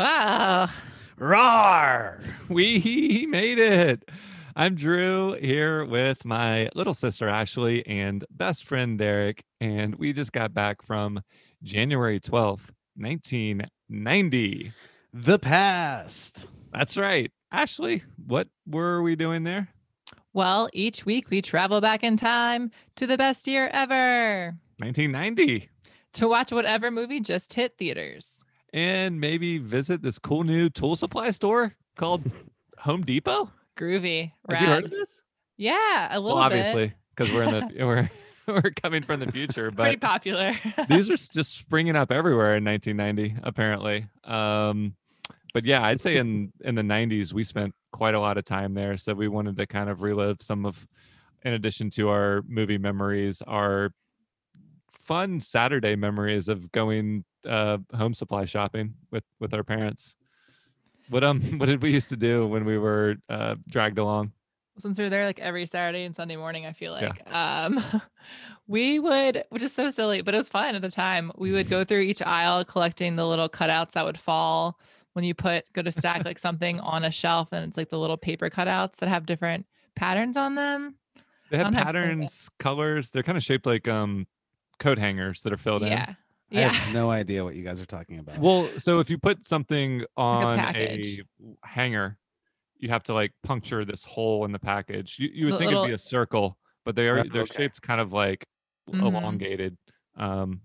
Wow. Roar! We made it. I'm Drew here with my little sister Ashley and best friend Derek, and we just got back from January 12th, 1990. The past. That's right. Ashley, what were we doing there? Well, each week we travel back in time to the best year ever 1990. to watch whatever movie just hit theaters. And maybe visit this cool new tool supply store called Home Depot. Groovy. Have you heard of this? Yeah, a little Well, bit. obviously, because we're in the we're we're coming from the future, but Pretty popular. these are just springing up everywhere in 1990 apparently um but yeah i'd say in in the 90s we spent quite a lot of time there so we wanted to kind of relive some of in addition to our movie memories our fun saturday memories of going uh home supply shopping with with our parents what um what did we used to do when we were uh dragged along Since we were there like every Saturday and Sunday morning, I feel Yeah. like um we would which is so silly, but it was fun at the time. We would go through each aisle collecting the little cutouts that would fall when you put go to stack like something on a shelf and it's like the little paper cutouts that have different patterns on them. they have to say that. patterns colors they're kind of shaped like um coat hangers that are filled in Yeah. I have no idea what you guys are talking about. Well, so if you put something on a, package. hanger, you have to like puncture this hole in the package. You, you would The think it'd be a circle, but they are they're okay. shaped kind of like Mhm. elongated. Um,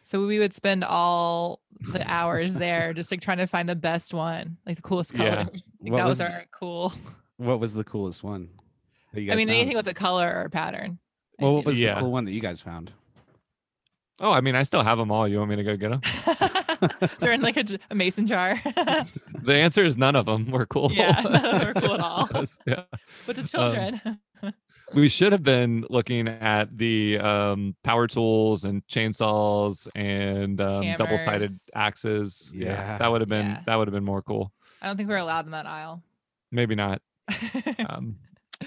So we would spend all the hours there just like trying to find the best one, like the coolest Yeah. colors. Like, What that was, was- our cool. what was the coolest one? that you I guys mean, anything with a color or pattern. Well, what was Yeah. the cool one that you guys found? Oh, I mean, I still have them all. You want me to go get them? They're in like a mason jar. the answer is none of them were cool. Yeah, none of them were cool at all. yeah. but the to children. we should have been looking at the um, power tools and chainsaws and um, double-sided Hammers. axes. Yeah. that would have been Yeah. that would have been more cool. I don't think we are allowed in that aisle. Maybe not. um,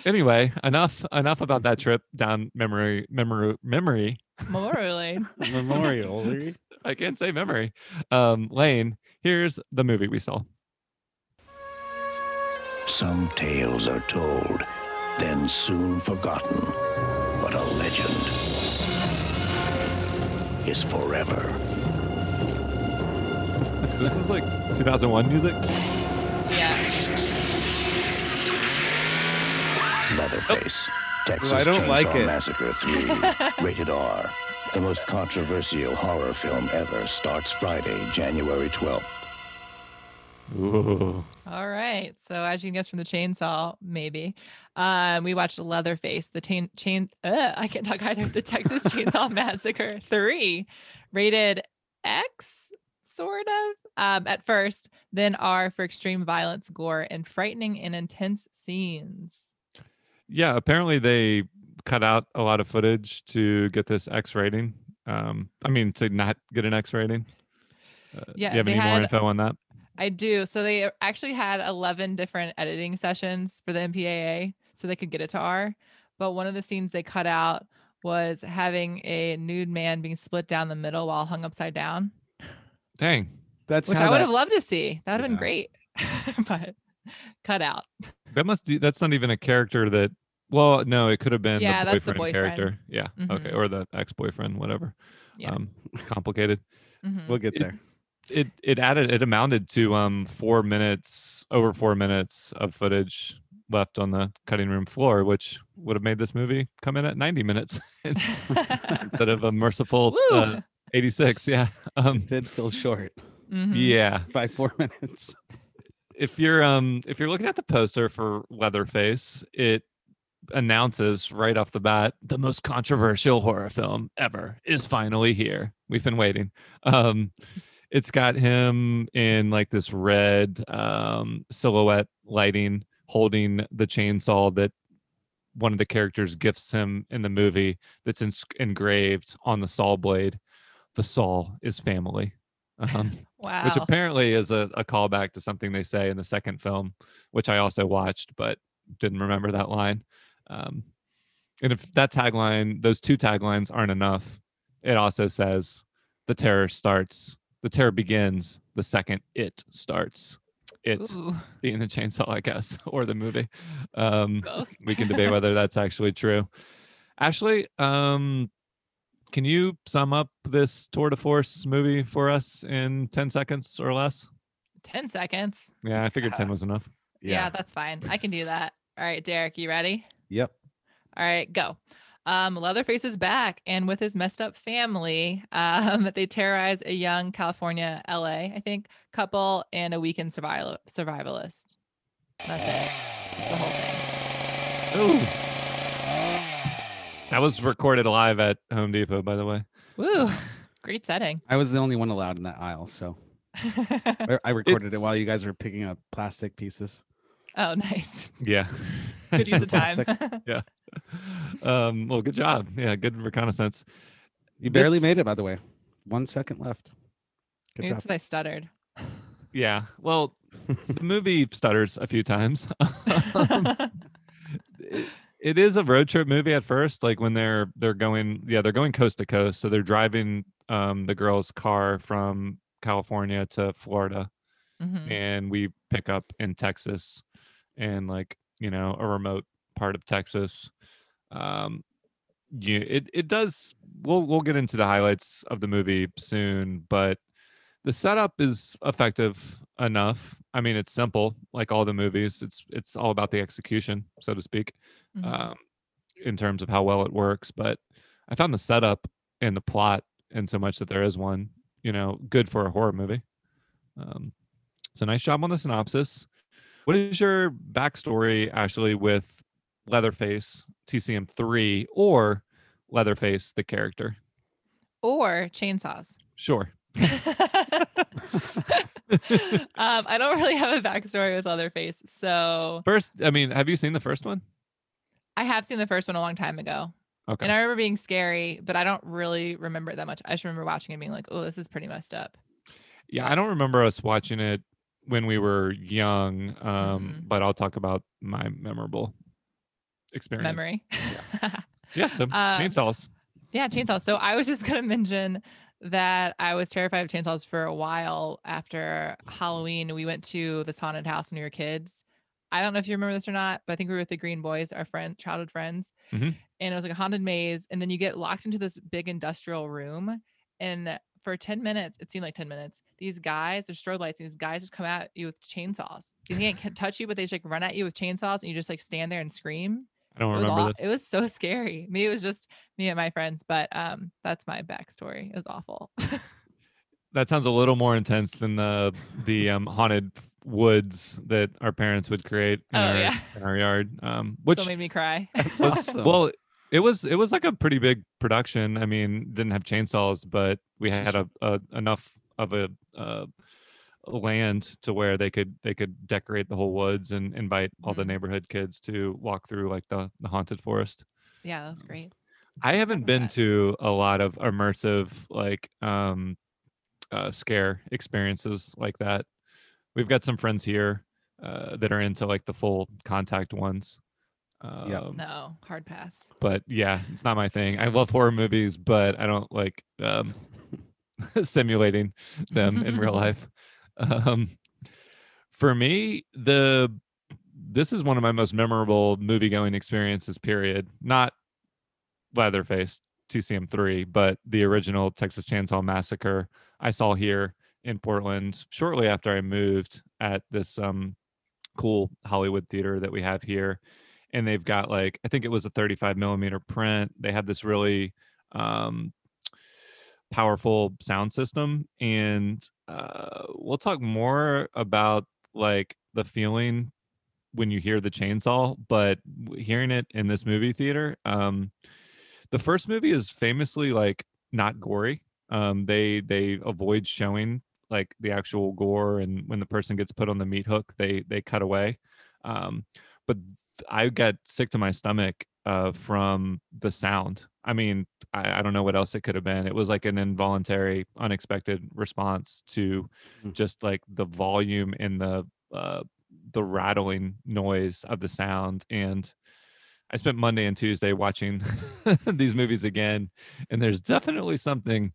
anyway, enough enough about that trip down memory memory memory. Memorial Lane. Memorial. I can't say memory. Um, Lane, here's the movie we saw. Some tales are told, then soon forgotten. But a legend is forever. This is like 2001 music. Yeah. Leatherface, Texas I don't Chainsaw like it. Massacre 3, rated R. The most controversial horror film ever starts Friday, January 12th. Ooh. All right. So as you can guess from the chainsaw, maybe, um, we watched Leatherface, the chain chain. Uh, I can't talk either. The Texas Chainsaw Massacre three, rated X, sort of. Um, at first, then R for extreme violence, gore, and frightening and intense scenes. Yeah, apparently they cut out a lot of footage to get this X rating. Um, I mean, to not get an X rating. Uh, Yeah, do you have they any more info on that? I do. So they actually had 11 different editing sessions for the MPAA so they could get it to R. But one of the scenes they cut out was having a nude man being split down the middle while hung upside down, Dang. That's which how I would that- have loved to see. That would have been great. but cut out. That must be that's not even a character that well, no, it could have been Yeah, the that's the boyfriend, boyfriend. character. Yeah. Okay. Mhm. Or the ex-boyfriend, whatever. Yeah. Um complicated. Mhm. We'll get there. It it added it amounted to um four minutes over four minutes of footage left on the cutting room floor, which would have made this movie come in at 90 minutes instead of a merciful uh, 86. Yeah. Um It did feel short Mhm. yeah. by four minutes. If you're um if you're looking at the poster for Leatherface, it announces right off the bat the most controversial horror film ever is finally here. We've been waiting. Um it's got him in like this red um silhouette lighting holding the chainsaw that one of the characters gifts him in the movie that's engraved on the saw blade. The saw is family. Um, Wow. which apparently is a, a callback to something they say in the second film, which I also watched but didn't remember that line. Um, and if that tagline, those two taglines aren't enough, it also says the terror starts, the terror begins the second it starts. It Ooh, being the chainsaw, I guess, or the movie. Um, we can debate whether that's actually true. Ashley, um, can you sum up this tour de force movie for us in 10 seconds or less? 10 seconds. Yeah, I figured 10 Uh, was enough. Yeah. that's fine. I can do that. All right, Derek, you ready? Yep. All right, go. Um, Leatherface is back, and with his messed up family, um, they terrorize a young California, LA, I think, couple and a weekend survival survivalist. That's it. That's the whole thing. Ooh. That was recorded live at Home Depot, by the way. Woo! Great setting. I was the only one allowed in that aisle, so I- I recorded it while you guys were picking up plastic pieces. oh, nice. Yeah. Good use of time. yeah. um, well, good job. Yeah, good reconnaissance. You barely This- made it, by the way. One second left. Good Maybe job. I stuttered. Yeah. Well, the movie stutters a few times. Um, it- is a road trip movie at first like when they're they're going yeah they're going coast to coast so they're driving um the girl's car from california to florida Mhm. and we pick up in texas and like you know a remote part of texas um yeah it, it does we'll we'll get into the highlights of the movie soon but the setup is effective enough i mean it's simple like all the movies it's it's all about the execution so to speak Mhm. um, in terms of how well it works. But I found the setup and the plot, in so much that there is one, you know, good for a horror movie. Um, so nice job on the synopsis. What is your backstory, Ashley, with Leatherface TCM three or Leatherface the character? or chainsaws. Sure. um, I don't really have a backstory with Leatherface, so First, I mean, have you seen the first one? I have seen the first one a long time ago, Okay. and I remember being scary, but I don't really remember it that much. I just remember watching it, being like, "Oh, this is pretty messed up." Yeah, I don't remember us watching it when we were young, um, Mhm. but I'll talk about my memorable experience. Memory. Yeah, so Um, chainsaws. Yeah, chainsaws. So I was just gonna mention that I was terrified of chainsaws for a while after Halloween. We went to this haunted house when we were kids. I don't know if you remember this or not, but I think we were with the Green Boys, our friend, childhood friends, Mhm. and it was like a haunted maze. And then you get locked into this big industrial room, and for 10 minutes, it seemed like 10 minutes. These guys, there's strobe lights, and these guys just come at you with chainsaws. You they can't touch you, but they just like run at you with chainsaws, and you just like stand there and scream I don't it was, remember aw- this. it was so scary. Me, it was just me and my friends, but um, that's my backstory. It was awful. That sounds a little more intense than the the um, haunted woods that our parents would create in, Oh, our, yeah. in our yard. Um, which Still made me cry. That's was- awesome. well, it was it was like a pretty big production. I mean, didn't have chainsaws, but we had a, a enough of a uh, land to where they could they could decorate the whole woods and invite all the Mhm. neighborhood kids to walk through like the the haunted forest. yeah, that was great. I haven't love been that. to a lot of immersive like um uh scare experiences like that. We've got some friends here uh that are into like the full contact ones. Um, Yep. No, hard pass. but yeah, it's not my thing. I love horror movies, but I don't like um simulating them in real life. Um for me, the this is one of my most memorable movie going experiences, period. Not Leatherface TCM3, but the original Texas Chainsaw Massacre I saw here in Portland shortly after I moved at this um cool Hollywood theater that we have here. And they've got like I think it was a 35 millimeter print. They have this really um powerful sound system and uh we'll talk more about like the feeling when you hear the chainsaw but hearing it in this movie theater um the first movie is famously like not gory um they they avoid showing like the actual gore and when the person gets put on the meat hook they they cut away um but i got sick to my stomach uh from the sound i mean I, I don't know what else it could have been it was like an involuntary unexpected response to Mm. just like the volume and the uh the rattling noise of the sound and I spent Monday and Tuesday watching these movies again, and there's definitely something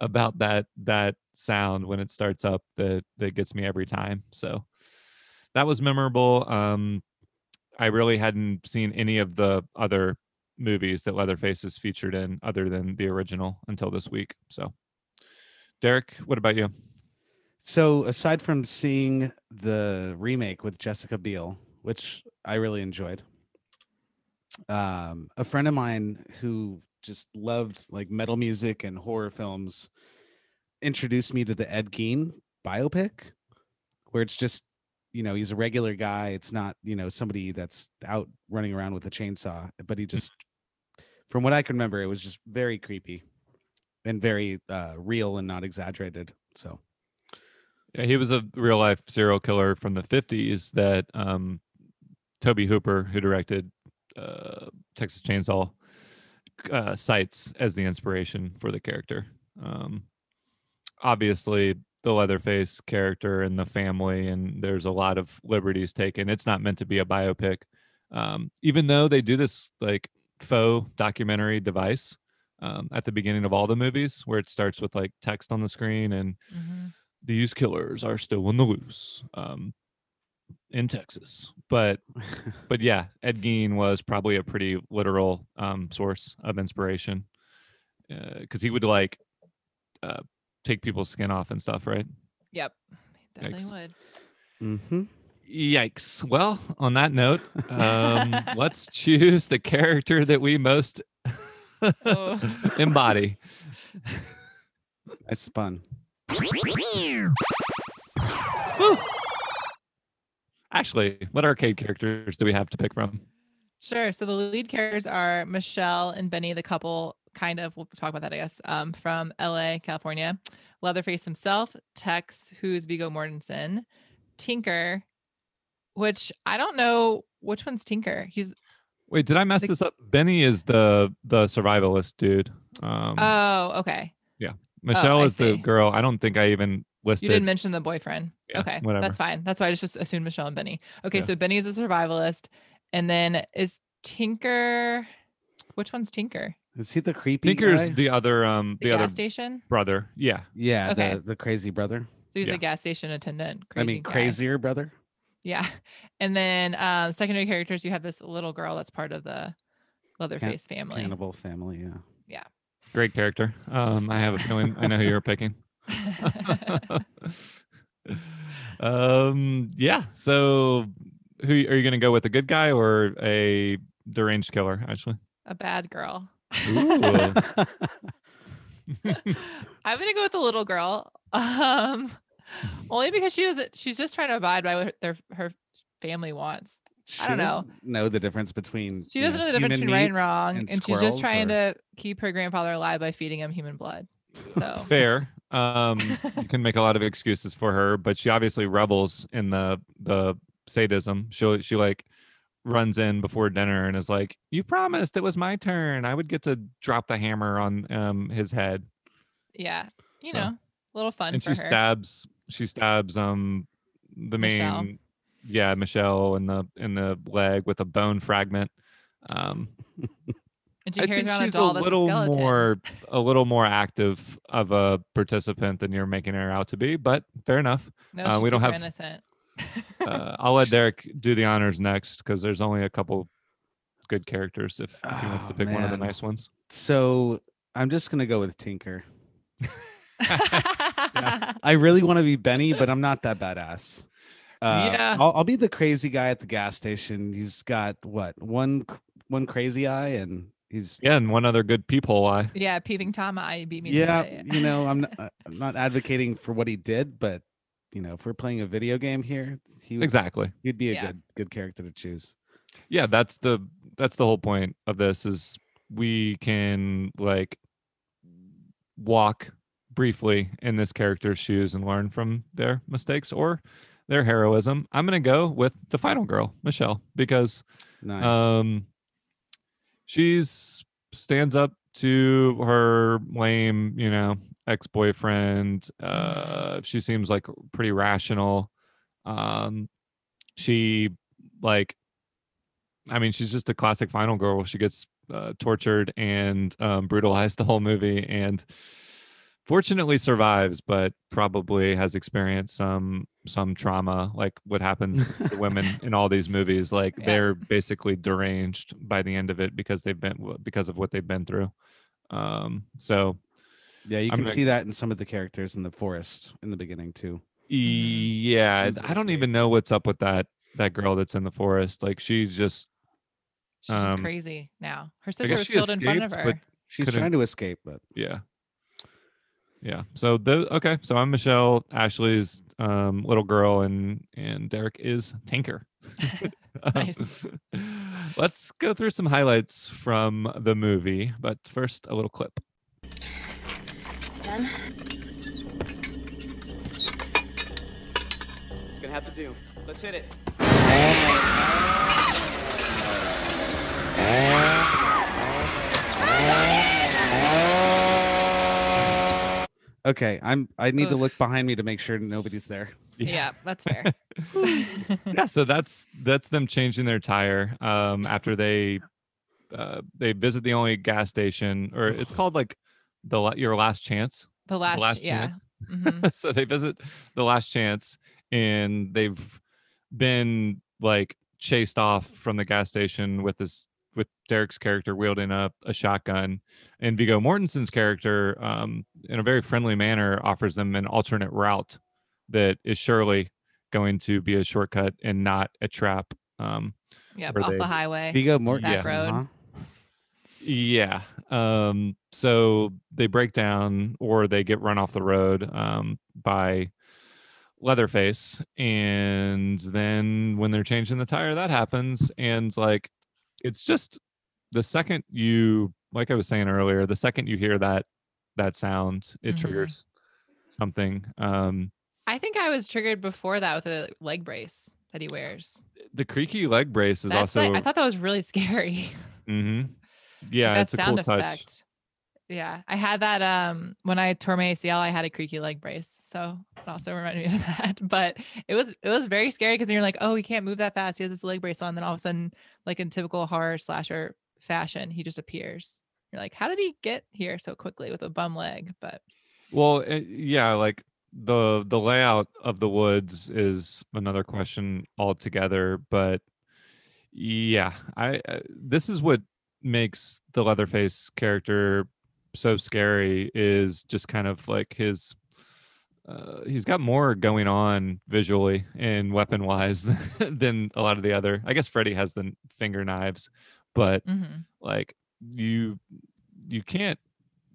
about that that sound when it starts up that that gets me every time. So that was memorable. Um, I really hadn't seen any of the other movies that Leatherface is featured in other than the original until this week. So, Derek, what about you? So aside from seeing the remake with Jessica Biel, which I really enjoyed, um, a friend of mine who just loved like metal music and horror films introduced me to the Ed Gein biopic, where it's just you know he's a regular guy. It's not you know somebody that's out running around with a chainsaw, but he just, from what I can remember, it was just very creepy and very uh, real and not exaggerated. So. Yeah, he was a real life serial killer from the 50s that um, Tobe Hooper, who directed uh, Texas Chainsaw, uh, cites as the inspiration for the character. Um, obviously, the Leatherface character and the family, and there's a lot of liberties taken. It's not meant to be a biopic, um, even though they do this like faux documentary device um, at the beginning of all the movies, where it starts with like text on the screen and Mhm. these killers are still on the loose um, in Texas. But but yeah, Ed Gein was probably a pretty literal um, source of inspiration because he would like uh, take people's skin off and stuff, right? Yep. Definitely Yikes. would. Mm-hmm. Yikes. Well, on that note, um, let's choose the character that we most Oh. embody. I spun. Actually, what arcade characters do we have to pick from? Sure. So the lead characters are Michelle and Benny, the couple, kind of. We'll talk about that, I guess. Um, from LA, California. Leatherface himself, Tex, who's Viggo Mortensen, Tinker, which I don't know which one's Tinker. He's Wait, did I mess The- this up? Benny is the the survivalist dude. Um, oh, okay. Yeah, Michelle I is the girl. I don't think I even listed. You didn't mention the boyfriend. Yeah, okay, whatever. that's fine. That's why I just assumed Michelle and Benny. Okay, Yeah. so Benny is a survivalist, and then is Tinker. Which one's Tinker? Is he the creepy Tinker's guy? the other um The, the, gas other station. brother. Yeah. yeah, Okay. the the crazy brother. So he's Yeah. a gas station attendant. I Crazy mean, guy. crazier brother. Yeah, and then um, secondary characters. You have this little girl that's part of the Leatherface family. Cannibal family. Yeah. Yeah. Great character. Um, I have a feeling I know who you're picking. um, yeah. So, who are you going to go with? A good guy or a deranged killer? Actually, a bad girl. Ooh. I'm gonna go with the little girl. Um, only because she doesn't. She's just trying to abide by what their her family wants. I don't know. know the difference between. She doesn't know the difference between right and wrong, and and, she's just trying or- to keep her grandfather alive by feeding him human blood. So fair. Um, you can make a lot of excuses for her, but she obviously revels in the the sadism. She she like runs in before dinner and is like, "You promised it was my turn. I would get to drop the hammer on um his head." yeah, you So- know, a little fun and for she her. stabs she stabs um the main Michelle. yeah michelle in the in the leg with a bone fragment um and she i carries think around a she's a doll that's a little skeleton. more a little more active of a participant than you're making her out to be but fair enough No, uh, she's we don't have- innocent. uh, i'll let derek do the honors next because there's only a couple good characters if, if he wants to Oh, pick one of the nice ones So I'm just gonna go with Tinker. I really want to be Benny, but I'm not that badass. Uh, Yeah. I'll, I'll be the crazy guy at the gas station. He's got what one one crazy eye, and he's yeah and one other good peephole eye yeah, peeping tom eye beat me. yeah. it. You know, I'm not, uh, I'm not advocating for what he did, but you know, if we're playing a video game here, he would, exactly he'd be a Yeah. good good character to choose. yeah that's the that's the whole point of this is we can like walk briefly in this character's shoes and learn from their mistakes or their heroism i'm going to go with the final girl michelle because Nice. um she's stands up to her lame you know ex-boyfriend uh she seems like pretty rational um she like I mean, she's just a classic final girl. She gets uh, tortured and um, brutalized the whole movie, and fortunately survives, but probably has experienced some some trauma, like what happens to women in all these movies. Like Yeah. they're basically deranged by the end of it because they've been because of what they've been through. Um, so Yeah, you I'm can gonna- see that in some of the characters in the forest in the beginning too. yeah, Things that I don't even know what's up with that that girl that's in the forest. Like she's just She's Um, crazy now. Her sister was killed in front of her. She's trying to escape, but yeah yeah so the okay so i'm michelle ashley's um little girl and and derek is tinker Um, Nice. let's go through some highlights from the movie but first a little clip It's done. It's gonna have to do. Let's hit it. Okay. I'm I need to look behind me to make sure nobody's there. yeah, that's fair. yeah so that's that's them changing their tire um after they uh they visit the only gas station or it's called like the your last chance the the last, last yeah. chance Mhm. so they visit the last chance and they've been like chased off from the gas station with this with Derek's character wielding a, a shotgun and Viggo Mortensen's character um, in a very friendly manner offers them an alternate route that is surely going to be a shortcut and not a trap um, Yep, Were off they- the highway. Viggo Mortensen, road. huh? Yeah. Um, so they break down or they get run off the road um, by Leatherface. And then when they're changing the tire, that happens. And like, it's just the second you, like I was saying earlier, the second you hear that, that sound, it Mhm. triggers something. Um, I think I was triggered before that with a leg brace that he wears. the creaky leg brace is That's also, like, I thought that was really scary. mm-hmm yeah, it's a cool sound touch. Yeah, I had that um when I tore my ACL. I had a creaky leg brace, so it also reminded me of that. But it was it was very scary because you're like, oh, he can't move that fast. He has his leg brace on. Then all of a sudden, like in typical horror slasher fashion, he just appears. You're like, how did he get here so quickly with a bum leg? But Well, uh, yeah, like the the layout of the woods is another question altogether, but yeah, I uh, this is what makes the Leatherface character so scary is just kind of like his uh, he's got more going on visually and weapon wise than, than a lot of the other. I guess Freddy has the finger knives, but mhm. like you you can't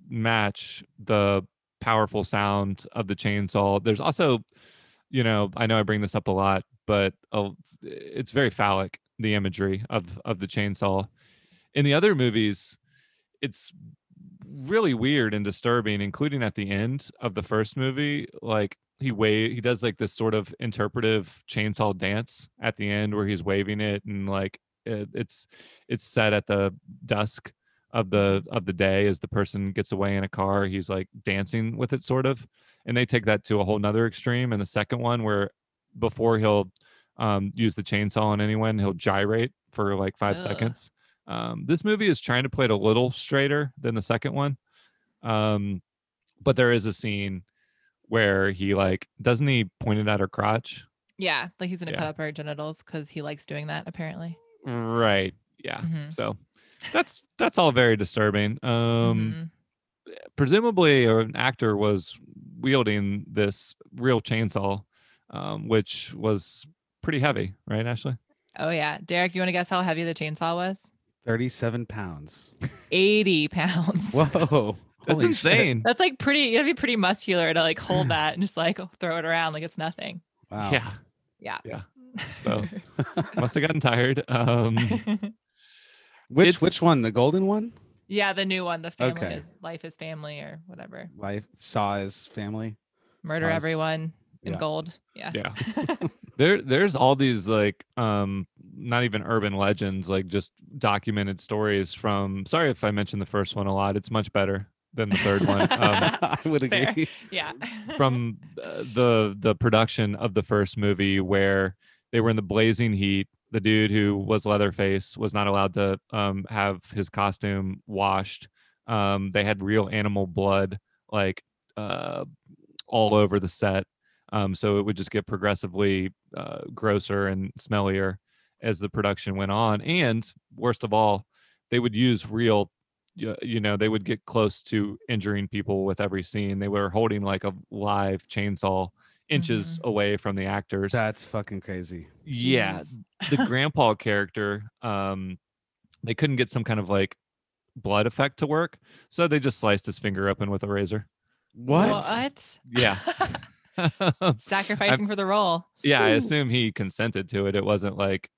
match the powerful sound of the chainsaw there's also you know i know i bring this up a lot but uh, it's very phallic the imagery of of the chainsaw in the other movies it's really weird and disturbing including at the end of the first movie like he wave he does like this sort of interpretive chainsaw dance at the end where he's waving it and like it, it's it's set at the dusk of the of the day as the person gets away in a car he's like dancing with it sort of and they take that to a whole nother extreme and the second one where before he'll um, use the chainsaw on anyone he'll gyrate for like five Ugh. seconds um, this movie is trying to play it a little straighter than the second one um, but there is a scene where he like doesn't he point it at her crotch yeah, like he's gonna cut up her genitals because he likes doing that apparently. right yeah Mhm. so that's that's all very disturbing um Mhm. presumably an actor was wielding this real chainsaw um which was pretty heavy right ashley Oh yeah, Derek, you want to guess how heavy the chainsaw was? 37 pounds. 80 pounds. Whoa. that's holy shit. insane That's like pretty. You gotta be pretty muscular to like hold that and just like throw it around like it's nothing. Wow. yeah Yeah. Yeah. So, must have gotten tired um Which It's- which one? The golden one? yeah, the new one, the family Okay. is life is family or whatever. Life saw his family. Murder Saws- everyone in yeah. gold. Yeah. yeah there there's all these like um not even urban legends like just documented stories from sorry if i mentioned the first one a lot it's much better than the third one um, I would Fair. agree. yeah. from uh, the the production of the first movie where they were in the blazing heat the dude who was Leatherface was not allowed to um, have his costume washed. Um, they had real animal blood like uh, all over the set, um, so it would just get progressively uh, grosser and smellier as the production went on. And worst of all, they would use real y- you know they would get close to injuring people with every scene they were holding like a live chainsaw inches away from the actors That's fucking crazy. yeah the grandpa character um they couldn't get some kind of like blood effect to work so they just sliced his finger open with a razor What? What? yeah Sacrificing for the role. yeah i assume he consented to it it wasn't like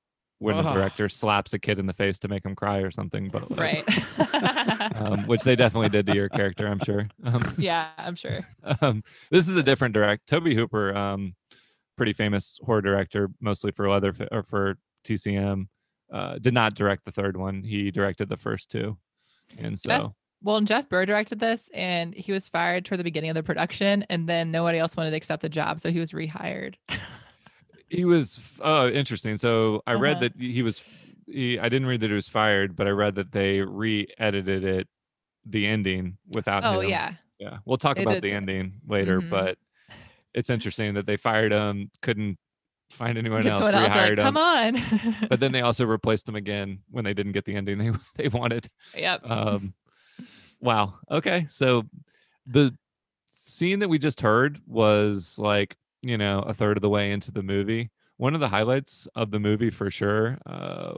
when the Ugh. director slaps a kid in the face to make him cry or something but like, Right. um, which they definitely did to your character i'm sure um, yeah, I'm sure. um, this is a different direct. Tobe Hooper, um, pretty famous horror director, mostly for Leather or for TCM, uh, did not direct the third one. He directed the first two, and Jeff- so Well, and Jeff Burr directed this, and he was fired toward the beginning of the production, and then nobody else wanted to accept the job, so he was rehired. He was oh interesting. So I read Uh-huh. that he was. He, I didn't read that he was fired, but I read that they re-edited it, the ending without. Him. Oh him. yeah, yeah. We'll talk about did the ending later, Mhm. but it's interesting that they fired him, couldn't find anyone get else, rehired Like, him. come on. but then they also replaced him again when they didn't get the ending they they wanted. yep. Um, wow. Okay, so the scene that we just heard was like you know a third of the way into the movie. One of the highlights of the movie for sure uh,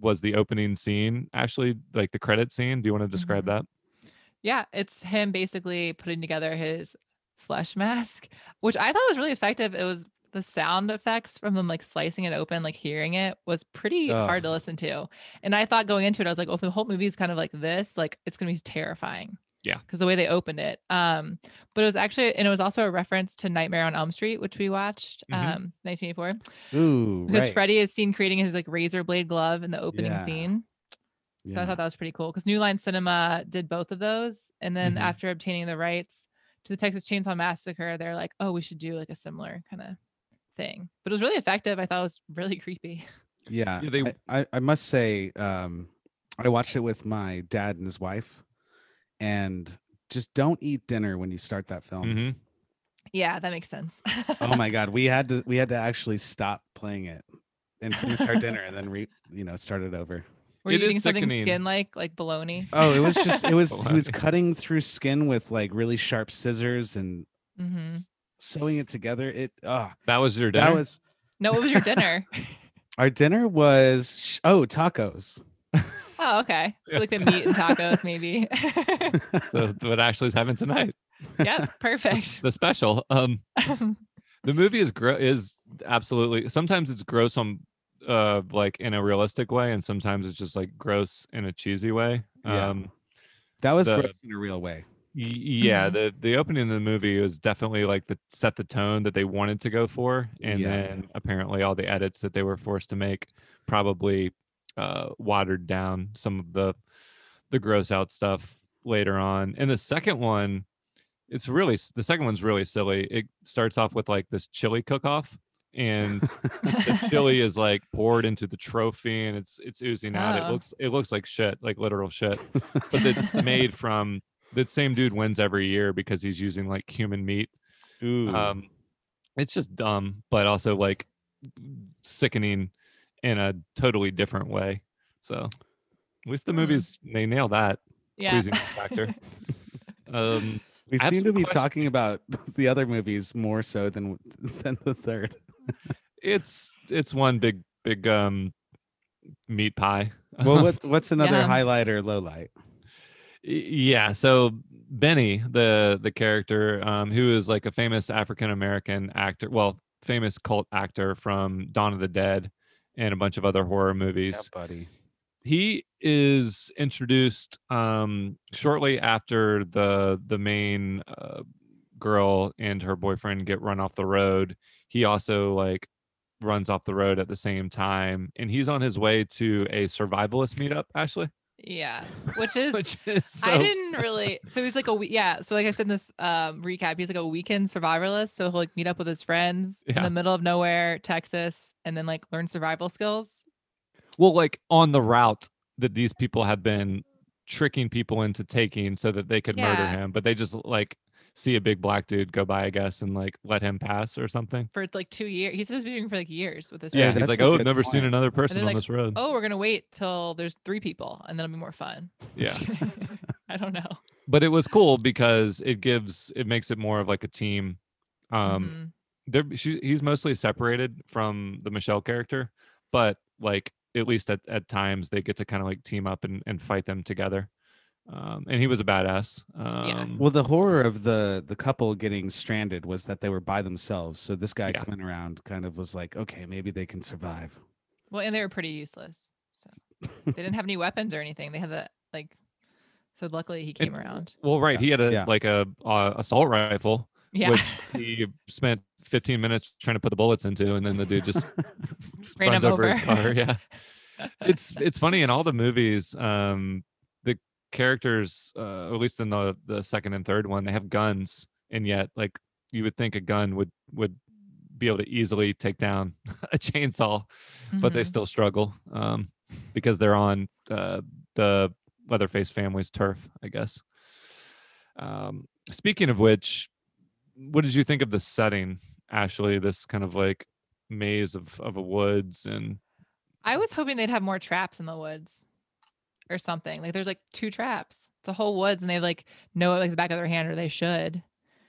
was the opening scene. Actually, like the credit scene. Do you want to describe Mhm. that? Yeah, it's him basically putting together his flesh mask, which I thought was really effective. It was the sound effects from them like slicing it open, like hearing it was pretty hard to listen to. And I thought going into it, I was like, oh, if the whole movie is kind of like this, like it's gonna be terrifying. Yeah. Because the way they opened it. Um, but it was actually and it was also a reference to Nightmare on Elm Street, which we watched, Mhm. um, 1984. Ooh, Because right. Freddy is seen creating his like razor blade glove in the opening Yeah. scene. So I thought that was pretty cool because New Line Cinema did both of those. And then Mhm. after obtaining the rights to the Texas Chainsaw Massacre, they're like, oh, we should do like a similar kind of thing. But it was really effective. I thought it was really creepy. Yeah, Yeah, they- I, I, I must say, um, I watched it with my dad and his wife, and just don't eat dinner when you start that film. hmm Yeah, that makes sense. Oh my god, we had to we had to actually stop playing it and finish our dinner and then re you know start it over. Were It you is eating something sickening. skin like like bologna? Oh, it was just it was he was cutting through skin with like really sharp scissors and hmm sewing it together. It oh That was your dinner. that was No, what was your dinner? our dinner was oh tacos. Oh, okay. So like the meat and tacos, maybe. so what Ashley's having tonight. yep, perfect. The special. Um, the movie is gro- is absolutely sometimes it's gross on uh like in a realistic way and sometimes it's just like gross in a cheesy way Yeah. um That was the- gross in a real way. y- yeah Mhm. the the opening of the movie was definitely like the set the tone that they wanted to go for and Yeah. then apparently all the edits that they were forced to make probably uh watered down some of the the gross out stuff later on and the second one it's really the second one's really silly it starts off with like this chili cook off and the chili is like poured into the trophy and it's it's oozing out. It Oh. looks it looks like shit, like literal shit. But it's made from that same dude wins every year because he's using like human meat. Ooh. Um it's just dumb, but also like sickening in a totally different way. So at least the Hmm. movies they nail that yeah. pleasing factor. um we seem to be questions. talking about the other movies more so than than the third. it's it's one big big um meat pie. Well, what what's another Yeah. highlight or low light? Yeah so benny the the character um who is like a famous african american actor well famous cult actor from dawn of the dead and a bunch of other horror movies. buddy. he is introduced um shortly after the the main uh, girl and her boyfriend get run off the road. He also like runs off the road at the same time and he's on his way to a survivalist meetup ashley Yeah, which is which is so, I didn't really. So he's like a we- yeah. So like I said in this um, recap, he's like a weekend survivalist. So he'll like meet up with his friends in the middle of nowhere, Texas, and then like learn survival skills. well like on the route that these people have been tricking people into taking so that they could murder him but they just like see a big black dude go by i guess and like let him pass or something for like two years. He's just been doing for like years with this. Yeah, yeah he's like a oh good never seen another person on like, this road Oh, we're gonna wait till there's three people, and then it'll be more fun. yeah I don't know. but it was cool because it gives it makes it more of like a team um Mhm. they're she, he's mostly separated from the michelle character but like at least at, at times they get to kind of like team up and, and fight them together um and he was a badass um Well, the horror of the the couple getting stranded was that they were by themselves. So this guy Yeah. coming around kind of was like, okay, maybe they can survive. Well, and they were pretty useless. So they didn't have any weapons or anything. They had the like. So luckily he came around. well right he had a Yeah. like a uh, assault rifle Yeah. which he spent 15 minutes trying to put the bullets into and then the dude just Ran runs him over his car yeah it's it's funny in all the movies um the characters uh at least in the the second and third one they have guns and yet like you would think a gun would would be able to easily take down a chainsaw but they Mhm. still struggle um because they're on uh the leatherface family's turf i guess um speaking of which what did you think of the setting ashley this kind of like maze of of a woods and I was hoping they'd have more traps in the woods or something. Like there's like two traps. It's a whole woods and they like know it like the back of their hand or they should.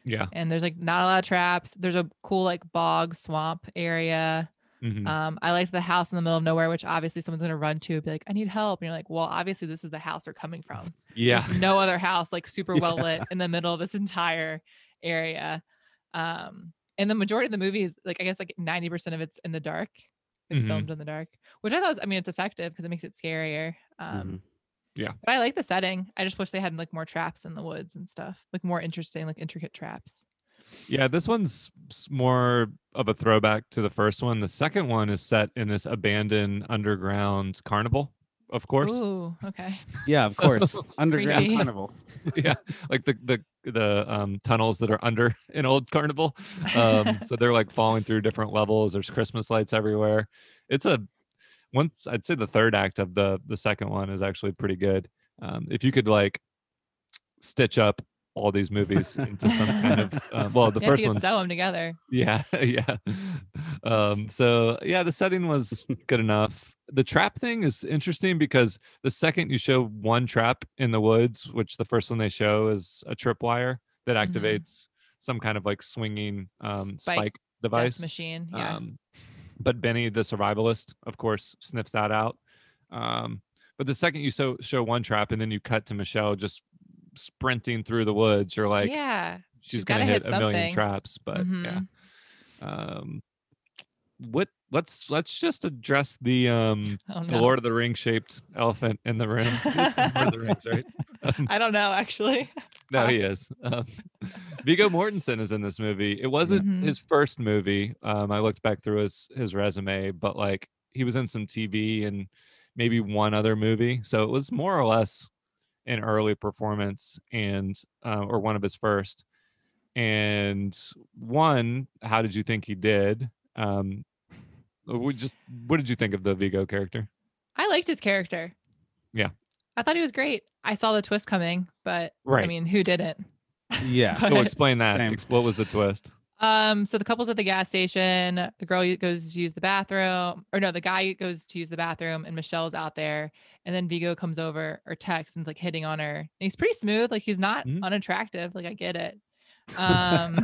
yeah And there's like not a lot of traps. There's a cool like bog swamp area. mhm. Um, I liked the house in the middle of nowhere, which obviously someone's gonna run to be like, I need help. And you're like, well, obviously this is the house they're coming from. yeah There's no other house like super well lit in the middle of this entire area. Um, and the majority of the movie is like I guess like 90% of it's in the dark. It's Mhm. filmed in the dark, which I thought was, I mean, it's effective because it makes it scarier. Um, Mhm. but I like the setting. I just wish they had like more traps in the woods and stuff, like more interesting, like intricate traps. Yeah, this one's more of a throwback to the first one. The second one is set in this abandoned underground carnival, of course. Ooh, okay. Yeah, of course. Underground Freaky. carnival. yeah, like the the the um, tunnels that are under an old carnival. Um, so they're like falling through different levels. There's Christmas lights everywhere. It's a once I'd say the third act of the the second one is actually pretty good. Um, if you could like stitch up all these movies into some kind of uh, well, the Yeah, first one could one's sew them together. yeah yeah um so yeah the setting was good enough the trap thing is interesting because the second you show one trap in the woods which the first one they show is a tripwire that Mhm. activates some kind of like swinging um Spike spike device machine. Yeah. um but benny the survivalist of course sniffs that out um but the second you so show one trap and then you cut to michelle just sprinting through the woods you're like yeah. she's, she's gonna hit, hit a million traps but yeah Mhm. um what let's let's just address the um Oh, the lord of the ring shaped elephant in the room. Lord of the rings right? Um, I don't know actually. no he is. Um, viggo mortensen is in this movie. It wasn't Mhm. his first movie. Um i looked back through his his resume but like he was in some tv and maybe one other movie. So it was more or less an early performance and uh, or one of his first. And one how did you think he did? Um we just what did you think of the viggo character I liked his character. Yeah. I thought he was great. I saw the twist coming, but right. I mean, who didn't? Yeah. But- so explain that Same. Ex- what was the twist Um, so the couple's at the gas station. The girl goes to use the bathroom, or no, the guy goes to use the bathroom, and Michelle's out there. And then Viggo comes over or texts and's like hitting on her. And he's pretty smooth, like he's not Mhm. unattractive. Like I get it. Um,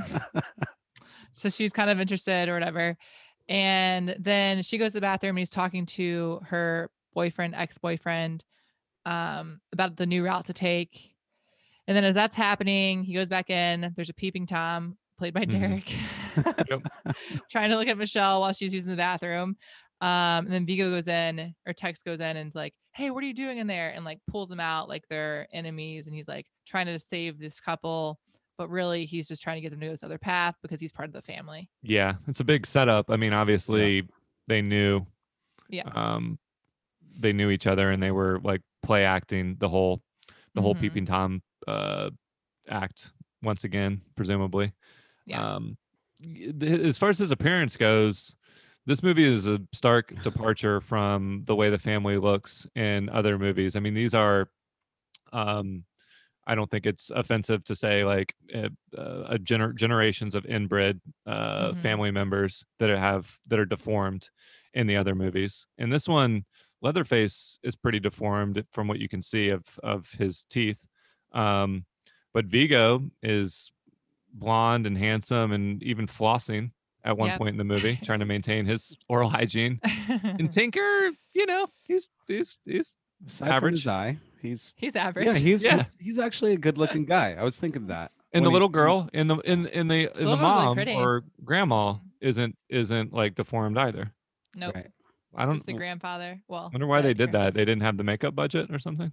so she's kind of interested or whatever. And then she goes to the bathroom and he's talking to her boyfriend, ex-boyfriend, um, about the new route to take. And then as that's happening, he goes back in. There's a peeping Tom played by Mhm. Derek, Yep. trying to look at Michelle while she's using the bathroom. Um, and then Viggo goes in, or Tex goes in and's like, Hey, what are you doing in there? And like pulls them out like they're enemies. And he's like trying to save this couple, but really he's just trying to get them to go this other path because he's part of the family. yeah it's a big setup i mean obviously they knew Yeah. um they knew each other and they were like play acting the whole the whole Mhm. peeping tom uh act once again presumably Yeah. um as far as his appearance goes this movie is a stark departure from the way the family looks in other movies i mean these are um i don't think it's offensive to say like a, a gener- generations of inbred uh Mhm. family members that have that are deformed in the other movies and this one leatherface is pretty deformed from what you can see of of his teeth um but viggo is blonde and handsome and even flossing at one Yep. point in the movie trying to maintain his oral hygiene and tinker you know he's he's he's Aside from Average. his eye, he's He's average. yeah, he's Yeah. he's- he's actually a good-looking guy. I was thinking that. and the he- little when- girl in the in in the in the little girl's really mom or grandma isn't isn't like deformed either Nope. Right. i don't Just the grandfather. Well, wonder why they did grand- that they didn't have the makeup budget or something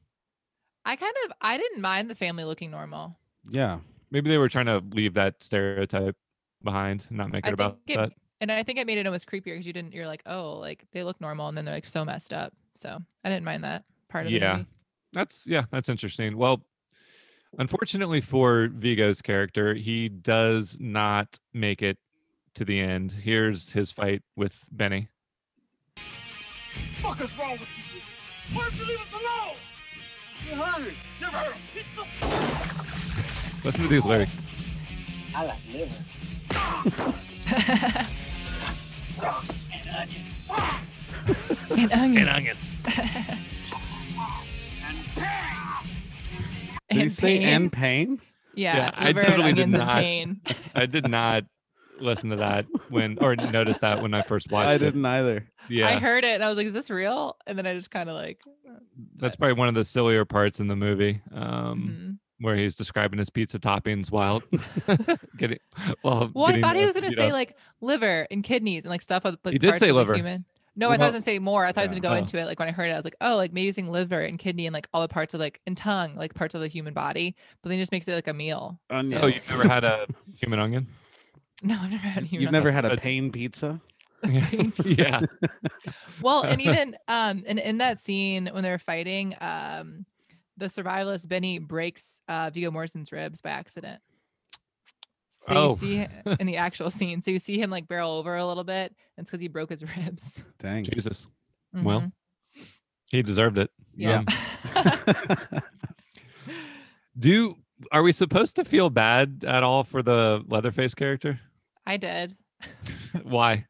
I kind of I didn't mind the family looking normal. Yeah. maybe they were trying to leave that stereotype behind and not make I it about it- that And I think it made it almost creepier because you didn't. You're like, oh, like they look normal, and then they're like so messed up. So I didn't mind that part of the Yeah. movie. That's yeah that's interesting well unfortunately for viggo's character he does not make it to the end here's his fight with benny fuck is wrong with you? Why don't you leave us alone? You're hungry. Never heard of pizza? listen to these lyrics I like liver. and onions. And onions. onions Did he say pain. and pain? Yeah, Yeah, I totally did not. pain. I did not listen to that when or notice that when I first watched I it. I didn't either. Yeah, I heard it and I was like, "Is this real?" And then I just kind of like, that's probably one of the sillier parts in the movie, um, mhm. where he's describing his pizza toppings while getting. Well, well, I thought he uh, was gonna say up. like liver and kidneys and like stuff of like He did say liver. human. No, I thought he was gonna say more. I thought I was gonna go into it. Like when I heard it, I was like, oh, like maybe using liver and kidney and like all the parts of like and tongue, like parts of the human body. But then he just makes it like a meal. Onions. Oh, you've never had a human onion? No, I've never had a human. You've never had a That's- pain pizza? yeah, well and even um and in that scene when they're fighting um the survivalist benny breaks uh viggo morrison's ribs by accident so Oh. you see in the actual scene so you see him like barrel over a little bit and it's because he broke his ribs Dang. Jesus. Well, Mhm. he deserved it. yeah Um, do are we supposed to feel bad at all for the Leatherface character? i did Why?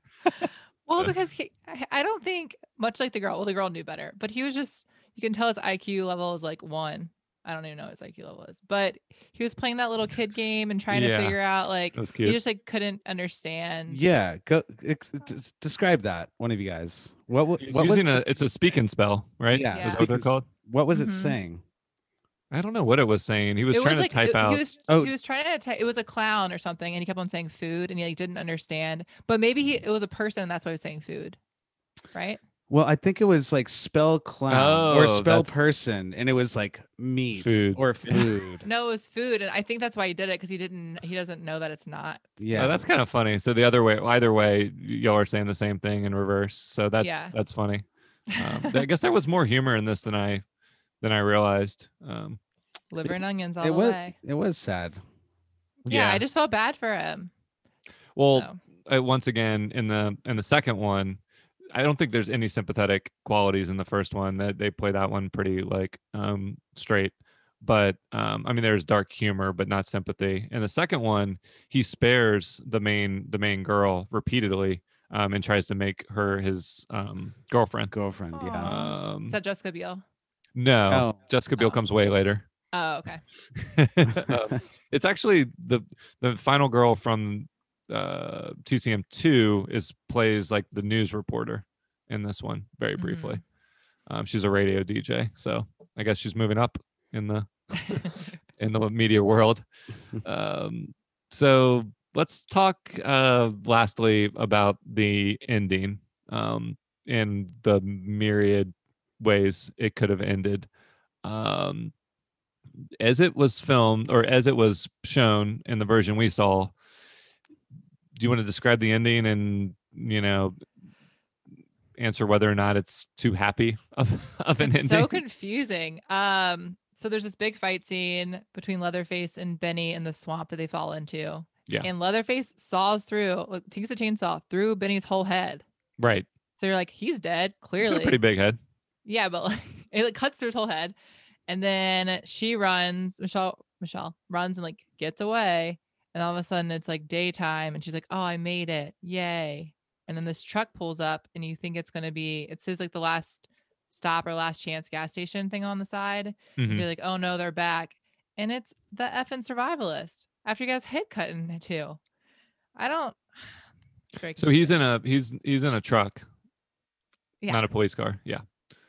well because he I- i don't think much like the girl well the girl knew better but he was just you can tell his iq level is like one i don't even know what his iq level is but he was playing that little kid game and trying Yeah, to figure out like he just like couldn't understand yeah. Go ex- d- describe that. One of you guys. What, wa- He's what was using a it's a Speak and Spell, right? Yeah, Is what they're called? what was it Mhm. saying? I don't know what it was saying. He was it trying was to like type it- out. He was, Oh. he was trying to type. It was a clown or something, and he kept on saying food, and he like didn't understand. But maybe he it was a person, and that's why he was saying food, right? Well, I think it was like spell clown or Oh, spell that's- person, and it was like meat Food. or food. No, it was food, and I think that's why he did it because he didn't. He doesn't know that it's not. yeah, Oh, that's kind of funny. So the other way, either way, y'all are saying the same thing in reverse. So that's Yeah. that's funny. Um, I guess there was more humor in this than I than I realized. Um, Liver and onions all it the was. way. It was sad. Yeah. I just felt bad for him. well, so. uh, once again in the in the second one i don't think there's any sympathetic qualities in the first one that they play that one pretty like um straight but um i mean there's dark humor but not sympathy And the second one he spares the main the main girl repeatedly um and tries to make her his um girlfriend Girlfriend. Yeah. Um Is that Jessica Biel? no Oh. jessica biel Oh. comes way later Oh, okay. um, it's actually the the final girl from uh TCM2 is plays like the news reporter in this one very briefly. Um, she's a radio DJ, so I guess she's moving up in the in the media world. Um, so let's talk uh, lastly about the ending um, and the myriad ways it could have ended. Um, as it was filmed or as it was shown in the version we saw, do you want to describe the ending and you know answer whether or not it's too happy of, of an it's ending. so confusing. Um, so there's this big fight scene between Leatherface and Benny in the swamp that they fall into. Yeah. And Leatherface saws through, takes a chainsaw through Benny's whole head. right. So you're like, he's dead, He's clearly. a pretty big head. Yeah, but like it like, cuts through his whole head. And then she runs, Michelle, Michelle runs and like gets away. And all of a sudden it's like daytime and she's like, Oh, I made it. Yay. And then this truck pulls up and you think it's gonna be it says like the last stop or last chance gas station thing on the side. Mhm. So you're like, oh no, they're back. And it's the effing survivalist after you guys head cut in two. I don't Very So he's in a he's he's in a truck, Yeah. not a police car. Yeah.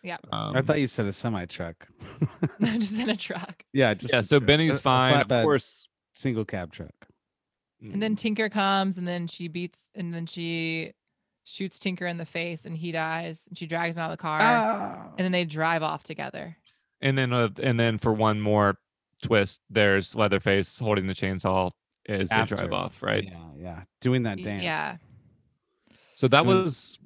Yeah. Um, I thought you said a semi truck. No, just in a truck. yeah, just yeah. So truck. Benny's a fine. Of course. single cab truck. And then Tinker comes and then she beats and then she shoots Tinker in the face and he dies and she drags him out of the car Ah. and then they drive off together. and then uh, and then for one more twist, there's Leatherface holding the chainsaw as they drive off. Right. Yeah, yeah. Doing that dance. Yeah. So that Doing- was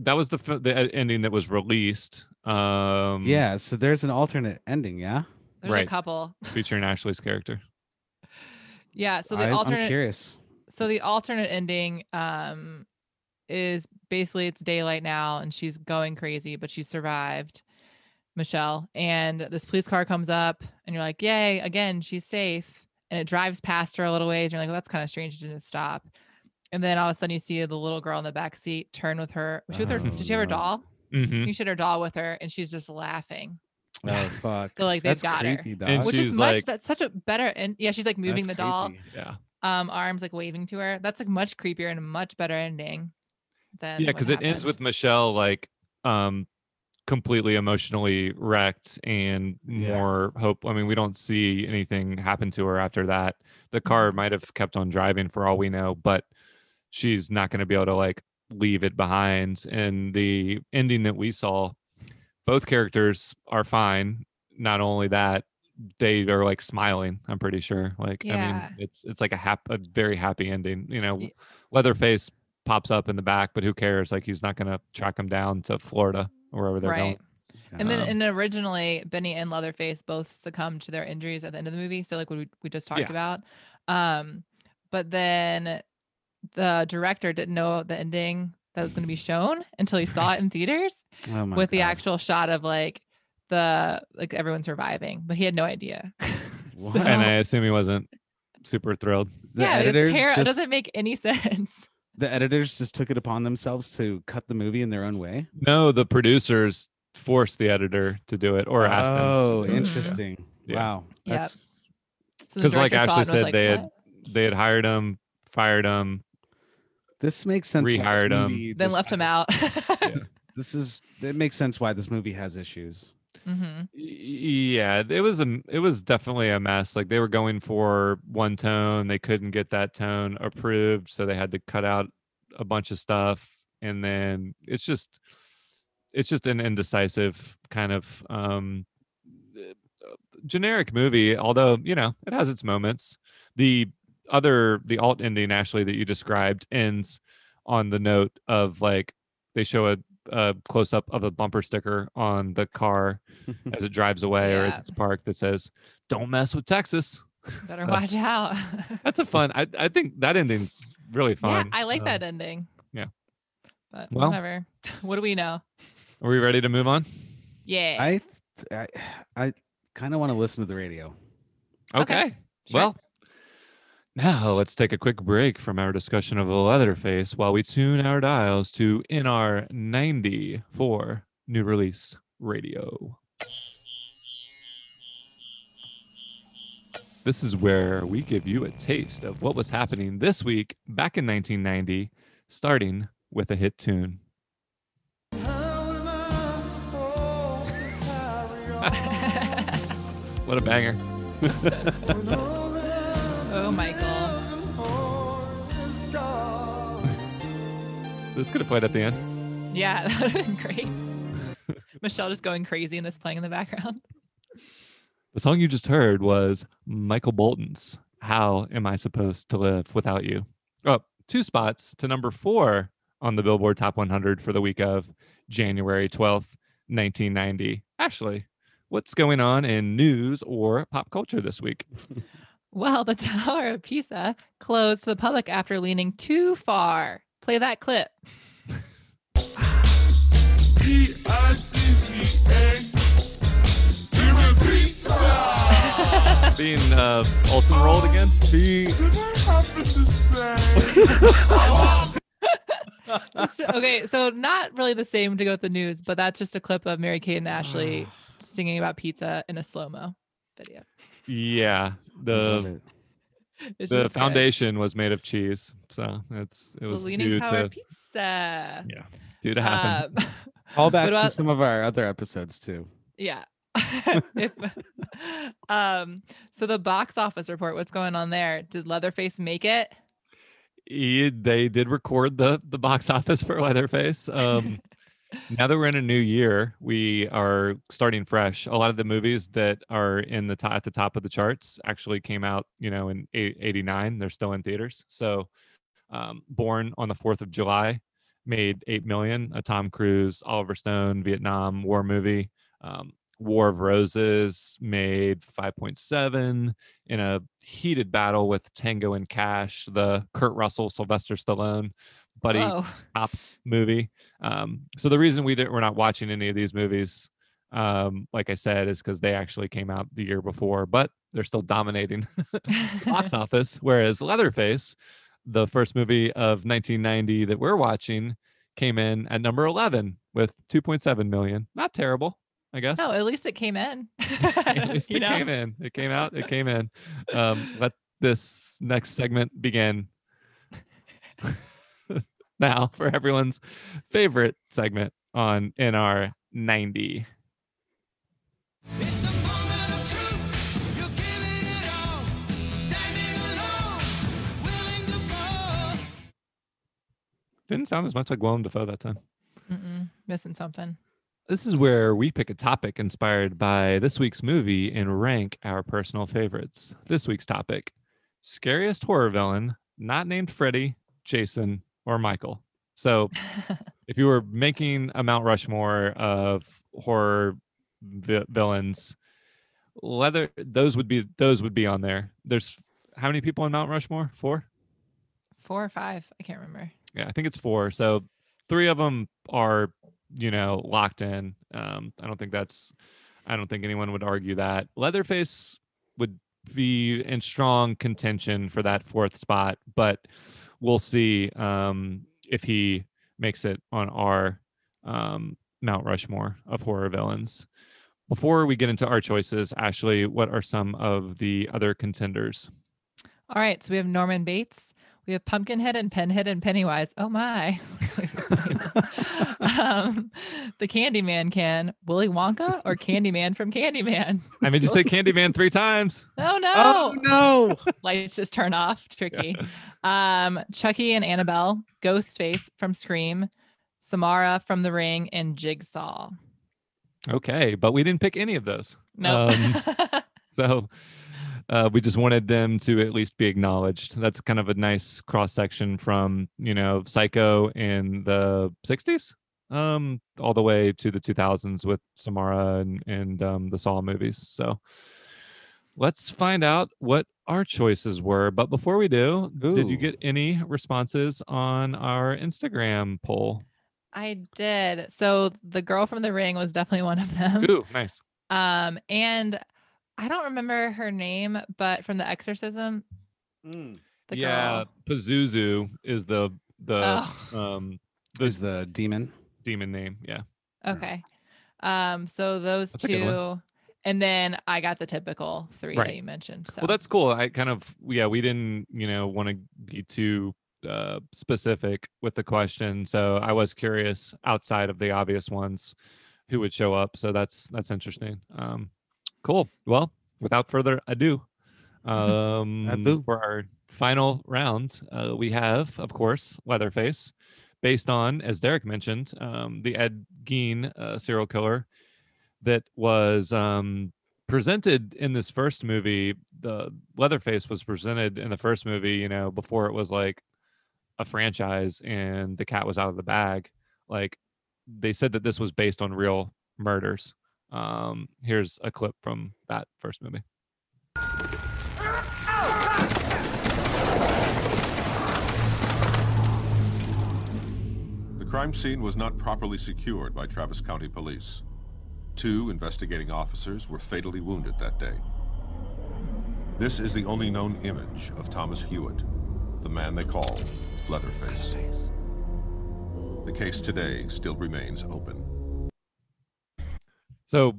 that was the fi- the ending that was released. Um, Yeah. So there's an alternate ending. Yeah. There's Right. a couple. featuring Ashley's character. Yeah. So the I, I'm alternate curious. so the alternate ending um is basically it's daylight now and she's going crazy but she survived michelle and this police car comes up and you're like yay again she's safe and it drives past her a little ways and you're like well that's kind of strange it didn't stop and then all of a sudden you see the little girl in the back seat turn with her was she with her Oh, did she have her no. doll hmm you should her doll with her and she's just laughing Oh fuck. so like they've That's got her creepy, dog. And which she's is much like- that's such a better and yeah she's like moving That's the doll creepy. Yeah. um arms like waving to her that's like much creepier and a much better ending than Yeah, what because it ends happened. with Michelle like um completely emotionally wrecked and Yeah. more hope. I mean, we don't see anything happen to her after that. The Mm-hmm. car might have kept on driving for all we know, but she's not going to be able to like leave it behind. And the ending that we saw, both characters are fine. Not only that, they are like smiling. I'm pretty sure. Like, I mean, it's it's like a hap- a very happy ending. You know, Ye- Leatherface pops up in the back, but who cares? Like, he's not going to track him down to Florida or wherever they're right going. and then Um, and originally benny and leatherface both succumbed to their injuries at the end of the movie so like what we, we just talked Yeah. about um but then the director didn't know the ending that was going to be shown until he saw it in theaters Oh my with the actual shot of like the like everyone surviving but he had no idea So- And I assume he wasn't super thrilled. the yeah editors it's ter- it just doesn't make any sense the editors just took it upon themselves to cut the movie in their own way. No, the producers forced the editor to do it or asked them. Oh, to do oh, it. Mm. interesting. Yeah. Wow. Yep. That's So the Because, like Ashley it and was said, like, they had they had hired him, fired him. This makes sense. why this Rehired 'em. then left him has- out This is it makes sense why this movie has issues. hmm Yeah, it was a it was definitely a mess. Like they were going for one tone, they couldn't get that tone approved, so they had to cut out a bunch of stuff, and then it's just it's just an indecisive kind of um uh, generic movie although you know it has its moments the other the alt ending actually that you described ends on the note of like they show a, a close up of a bumper sticker on the car as it drives away or as it's parked that says "Don't mess with Texas." better So, watch out That's a fun. I I think that ending's really fun. Yeah, fun. I like Um, that ending. yeah. But Well- whatever. What do we know? Are we ready to move on? Yeah. I I, I kind of want to listen to the radio. Okay, Okay. sure. Well, now let's take a quick break from our discussion of the Leatherface while we tune our dials to NR 90 for new release radio. This is where we give you a taste of what was happening this week back in 1990, starting with a hit tune. What a banger. oh, Michael. This could have played at the end. Yeah, that would have been great. Michelle just going crazy and this playing in the background. The song you just heard was Michael Bolton's How Am I Supposed to Live Without You? Oh, two spots to number four on the Billboard Top 100 for the week of January 12th, 1990. Ashley, what's going on in news or pop culture this week? Well, the Tower of Pisa closed to the public after leaning too far. Play that clip. P I C C A Pizza. Being uh, Olsen rolled again? P- did I happen to say? just- okay, so not really the same to go with the news, but that's just a clip of Mary Kate and Ashley singing about pizza in a slow mo video. Yeah. The. It's the just good. foundation was made of cheese. So it's it was The was Leaning due Tower to Pizza. yeah, due to happen. Um, Call back what to about- some of our other episodes too. Yeah. if, um, so the box office report, what's going on there? Did Leatherface make it? He- they did record the the box office for Leatherface. Um, now that we're in a new year, we are starting fresh. A lot of the movies that are in the top at the top of the charts actually came out, you know, in 89. They're still in theaters. So, um, Born on the 4th of July made 8 million, a Tom Cruise, Oliver Stone, Vietnam War movie. Um, War of Roses made 5.7 in a heated battle with Tango and Cash, the Kurt Russell, Sylvester Stallone buddy Whoa. movie. Um, so the reason we didn't, we're not watching any of these movies, um, like I said, is because they actually came out the year before, but they're still dominating the box office. Whereas Leatherface, the first movie of 1990 that we're watching, came in at number 11 with 2.7 million. Not terrible, I guess. No, at least it came in. At least it know? came in. It came out. It came in. Um, let this next segment begin. now for everyone's favorite segment on NR 90. Didn't sound as much like Willem Dafoe that time. Mm-mm, missing something. This is where we pick a topic inspired by this week's movie and rank our personal favorites. This week's topic scariest horror villain, not named Freddy, Jason, or Michael. So if you were making a Mount Rushmore of horror vi- villains, leather those would be those would be on there. There's how many people in Mount Rushmore? Four? Four or five. I can't remember. Yeah, I think it's four. So three of them are, you know, locked in. Um, I don't think that's, I don't think anyone would argue that. Leatherface would be in strong contention for that fourth spot, but we'll see um, if he makes it on our um, Mount Rushmore of horror villains. Before we get into our choices, Ashley, what are some of the other contenders? All right. So we have Norman Bates. We have Pumpkinhead and Pinhead and Pennywise. Oh my. um, the Candyman can. Willy Wonka or Candyman from Candyman? I made you say Candyman three times. Oh no. Oh no! Lights just turn off. Tricky. Um, Chucky and Annabelle, Ghostface from Scream, Samara from The Ring, and Jigsaw. Okay, but we didn't pick any of those. No. Um, so uh, we just wanted them to at least be acknowledged. That's kind of a nice cross section from you know Psycho in the '60s, um, all the way to the 2000s with Samara and and um, the Saw movies. So let's find out what our choices were. But before we do, did you get any responses on our Instagram poll? I did. So the girl from The Ring was definitely one of them. Ooh, nice. Um, and I don't remember her name, but from The Exorcism, Mm. the yeah, girl. Pazuzu is the the Oh. um the Is the demon? demon name. Yeah. Okay. Um, so those That's a good one. two, and then I got the typical three that you mentioned. So Well, that's cool. I kind of yeah, we didn't you know want to be too uh, specific with the question, so I was curious outside of the obvious ones who would show up. So that's that's interesting. Um, cool. Well, without further ado, um, Ado. for our final round, uh, we have of course Leatherface, based on as Derek mentioned, um, the Ed Gein uh, serial killer that was um, presented in this first movie the leatherface was presented in the first movie you know before it was like a franchise and the cat was out of the bag. Like they said that this was based on real murders. Um, here's a clip from that first movie. The crime scene was not properly secured by Travis County Police. Two investigating officers were fatally wounded that day. This is the only known image of Thomas Hewitt, the man they call Leatherface. The case today still remains open. So,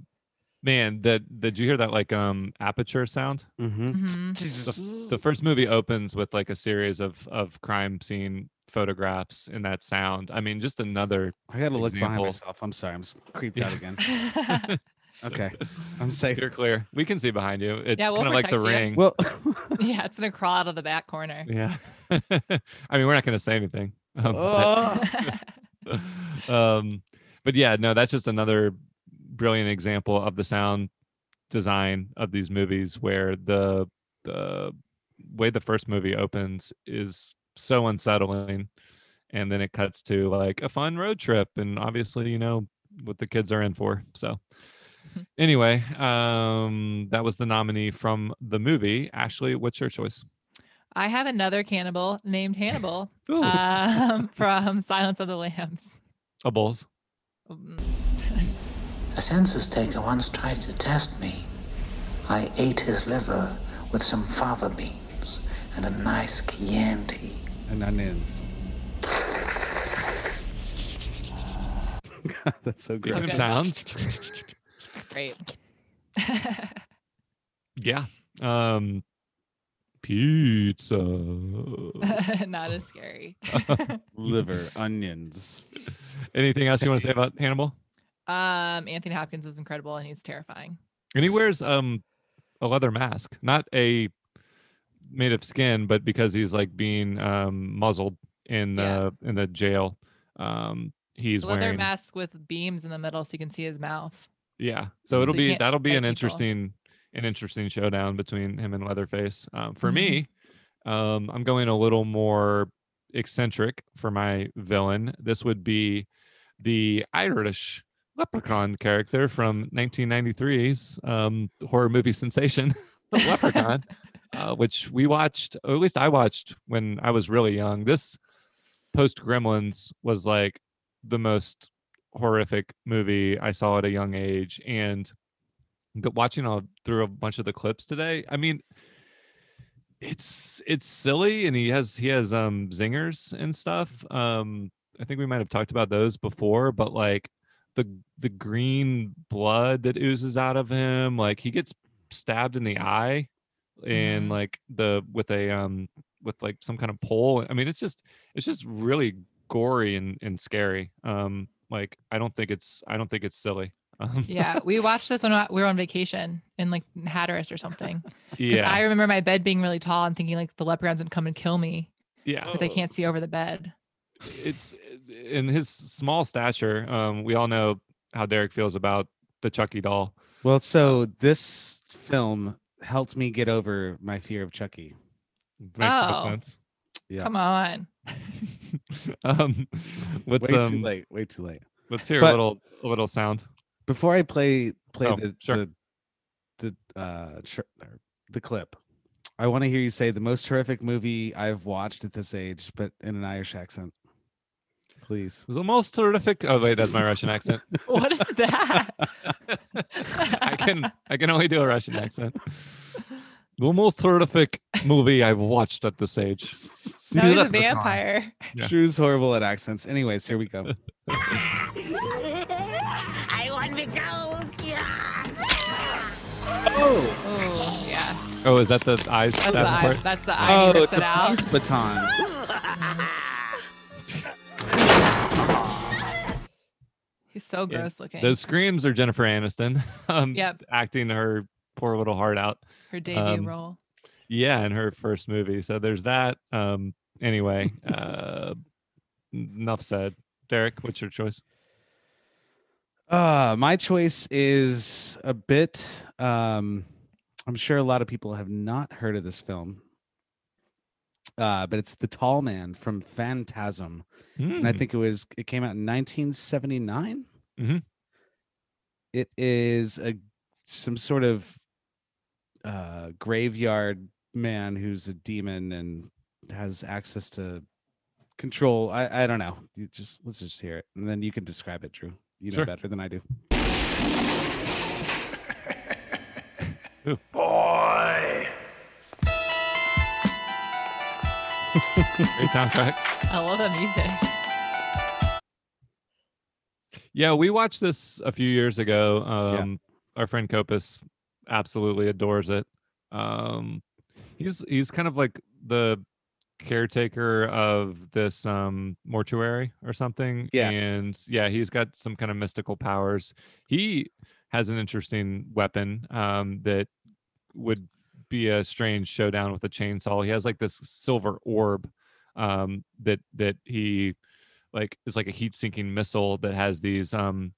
man, that did you hear that like um aperture sound? Mm-hmm. Mhm. The, the first movie opens with like a series of of crime scene photographs and that sound. I mean, just another I gotta look behind myself. I'm sorry, I'm s- creeped out again. Mm-hmm. Okay, I'm safe. You're clear. We can see behind you. It's we'll kind of like the protect you. ring. Well, yeah, it's gonna crawl out of the back corner. yeah. I mean, we're not going to say anything. Um, but- oh, um but yeah no that's just another brilliant example of the sound design of these movies where the the way the first movie opens is so unsettling and then it cuts to like a fun road trip and obviously you know what the kids are in for so. Mhm. anyway um that was the nominee from the movie. Ashley what's your choice? I have another cannibal named Hannibal um, from Silence of the Lambs. a bulls Mm, A census taker once tried to test me. I ate his liver with some fava beans and a nice Chianti. and onions. God, that's so Speaking gross. of sounds Great. Yeah. Um pizza. Not as scary. Liver, onions. Anything else you want to say about Hannibal? Um, Anthony Hopkins was incredible and he's terrifying. And he wears um a leather mask, not a made of skin, but because he's like being um muzzled in the Yeah. in the jail. Um he's wearing A leather wearing mask with beams in the middle so you can see his mouth. Yeah. So So it'll you be that'll be an people. interesting an interesting showdown between him and Leatherface. Um, for Mhm. me, um, I'm going a little more eccentric for my villain. This would be the Irish leprechaun character from 1993's um, horror movie sensation, Leprechaun, uh, which we watched, or at least I watched when I was really young. This post Gremlins was like the most horrific movie I saw at a young age, and watching all through a bunch of the clips today, I mean, it's it's silly, and he has he has um zingers and stuff. Um, I think we might have talked about those before, but like the the green blood that oozes out of him, like he gets stabbed in the eye, and Mhm. like the with a um with like some kind of pole. I mean, it's just it's just really gory and and scary. Um, like I don't think it's I don't think it's silly. Um, Yeah, we watched this when we were on vacation in like Hatteras or something. Because yeah, I remember my bed being really tall and thinking like the leprechauns would come and kill me yeah. because they can't see over the bed. It's in his small stature. Um, we all know how Derek feels about the Chucky doll. Well, so this film helped me get over my fear of Chucky. Makes Oh. sense. Yeah. Come on. um, let's way um, too late. Way too late. let's hear But- a little a little sound. Before I play play Oh, the sure. the the uh tr- the clip, I want to hear you say the most horrific movie I've watched at this age, but in an Irish accent, please. It was the most terrific. Oh wait, that's my Russian accent. What is that? I can I can only do a Russian accent. The most horrific movie I've watched at this age. Now he's a vampire. Yeah. Drew's horrible at accents. Anyways, here we go. I want to go. Oh, Oh yeah. Oh, is that the eyes? That's, the eye. That's the eye. oh, he it's rips a out. peace baton. He's so Yeah. gross looking. Those screams are Jennifer Aniston. Um, Yep. acting her poor little heart out. Her debut um, role. Yeah, in her first movie. So there's that. Um, anyway, uh, enough said. Derek, what's your choice? Uh, my choice is a bit. Um, I'm sure a lot of people have not heard of this film. Uh, but it's the Tall Man from Phantasm, and I Hmm. think it was it came out in 1979. Mhm. It is a some sort of uh, graveyard man who's a demon and has access to control. I I don't know. You just let's just hear it, and then you can describe it, Drew. You know Sure. better than I do. Great soundtrack. I love that music. Yeah, we watched this a few years ago. Yeah. Um, Our friend Copus absolutely adores it. Um, he's he's kind of like the caretaker of this um mortuary or something. Yeah. and yeah, he's got some kind of mystical powers. He has an interesting weapon um, that would be a strange showdown with a chainsaw. He has like this silver orb um, that that he like is like a heat seeking missile that has these um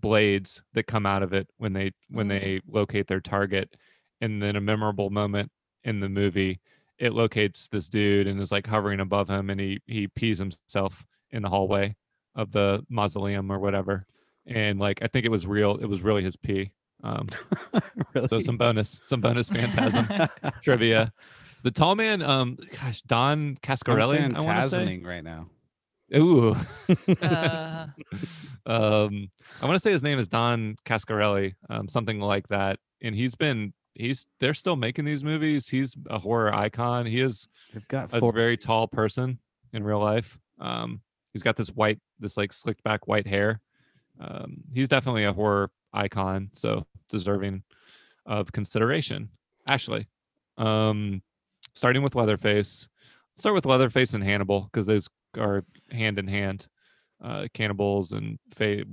blades that come out of it when they when Mm. they locate their target and then a memorable moment in the movie it locates this dude and is like hovering above him and he he pees himself in the hallway of the mausoleum or whatever and like i think it was real it was really his pee um really? so some bonus some bonus phantasm trivia the tall man um gosh don coscarelli I'm phantasming right now. Ooh. Uh. um, I want to say his name is Don Coscarelli, um, something like that. And he's been he's they're still making these movies. He's a horror icon. He is They've got a very tall person in real life. Um, he's got this white, this like slicked back white hair. Um, he's definitely a horror icon, so deserving of consideration. Ashley, um, starting with Leatherface. Let's start with Leatherface and Hannibal because those are hand in hand. Uh, cannibals and fa-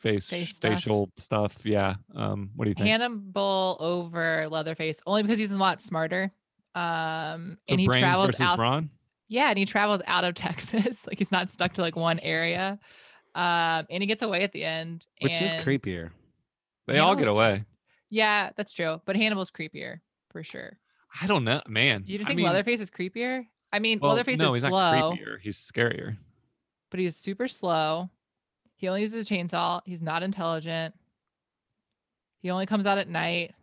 face, Face stuff. facial stuff. Yeah. Um, what do you think? Hannibal over Leatherface only because he's a lot smarter. Um, so and he travels out. brawn. Yeah, and he travels out of Texas. like he's not stuck to like one area. Um, and he gets away at the end. which is creepier. They all get away. Yeah, that's true. But Hannibal's creepier for sure. I don't know, man. You I think mean, Leatherface is creepier? I mean, well, Leatherface no, is he's slow, not creepier. He's scarier. but he's super slow. He only uses a chainsaw. He's not intelligent. He only comes out at night.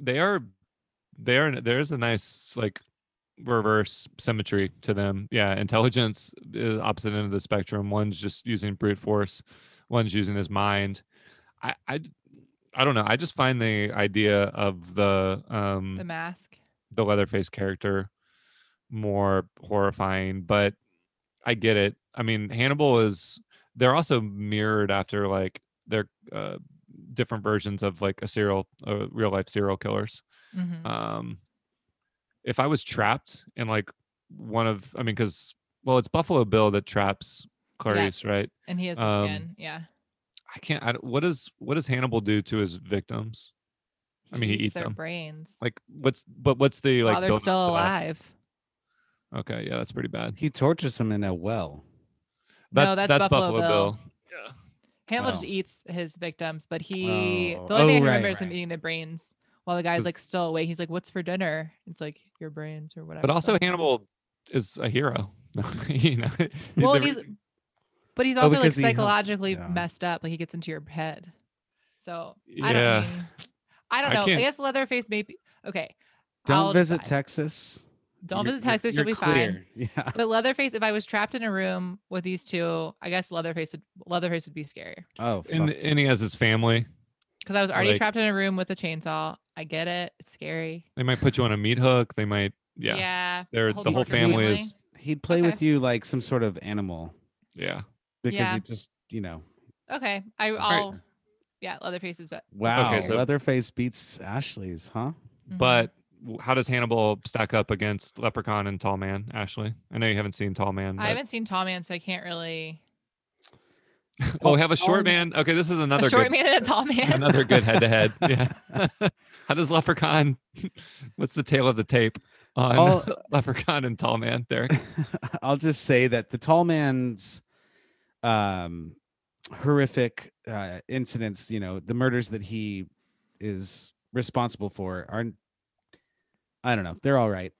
They are, they are. There's a nice like reverse symmetry to them. Yeah, intelligence is opposite end of the spectrum. One's just using brute force. One's using his mind. I, I, I don't know. I just find the idea of the um The mask. the Leatherface character more horrifying, but I get it. I mean, Hannibal is they're also mirrored after like they're uh, different versions of like a serial, uh, real life serial killers. Mhm. Um, if I was trapped in like one of, I mean, because well, it's Buffalo Bill that traps Clarice, right? and he has the um, skin. Yeah. I can't. I, what does what does Hannibal do to his victims? I mean, he eats their them. brains Like, what's but what's the like? while they're still to that? alive. Okay, yeah, that's pretty bad. He tortures them in a well. No, That's that's Buffalo Buffalo, Bill. Bill. Yeah. Hannibal just Oh. eats his victims, but he Oh. the only oh, thing Oh, I right, remember is him right. eating the brains while the guy's like still awake. He's like, "What's for dinner?" It's like your brains or whatever. But also so- Hannibal is a hero. you know. Well, he's reason- but he's Oh, also like because he psychologically yeah. messed up. Like he gets into your head. So I don't. Yeah. mean- I don't know. I, can't- guess Leatherface maybe. Okay. Don't I'll visit decide. Texas. Don't You're- visit you're- Texas. You're You'll be fine. Yeah. But Leatherface, if I was trapped in a room with these two, I guess Leatherface would Leatherface would be scarier. Oh, fuck. and, and he has his family. Because I was already Like- trapped in a room with a chainsaw. I get it. It's scary. They might put you on a meat hook. They might. Yeah. Yeah. They're whole the whole torture family is. He'd play Okay. with you like some sort of animal Yeah. Because Yeah. he just, you know, Okay. I, I'll. Yeah, Leatherface is better. wow. so- Leatherface beats Ashley's, huh? Mm-hmm. But how does Hannibal stack up against Leprechaun and Tall Man, Ashley? I know you haven't seen Tall Man. I haven't seen Tall Man, so I can't really. oh, we have a short Man- man. Okay, this is another a short good, man and a tall man. another good head to head. Yeah. how does Leprechaun? What's the tail of the tape on All- Leprechaun and Tall Man, Derek? I'll just say that the tall man's um horrific uh incidents, you know, the murders that he is responsible for aren't. I don't know, they're all right.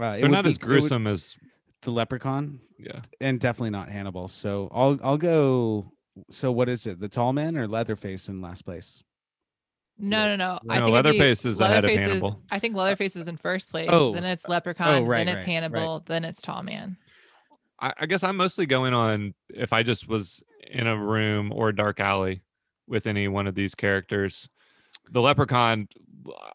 Uh, it They're not be- as it would- gruesome as the Leprechaun, yeah. and definitely not Hannibal. So I'll I'll go. So what is it? The Tall Man or Leatherface in last place? No, no, no. I think it'd be- Leatherface is ahead of Leatherface is- Hannibal. I think Leatherface is in first place. Oh, then it's Leprechaun. Oh, right, then it's right, right. Hannibal. Then it's Tall Man. I, I guess I'm mostly going on if I just was in a room or a dark alley with any one of these characters. The leprechaun,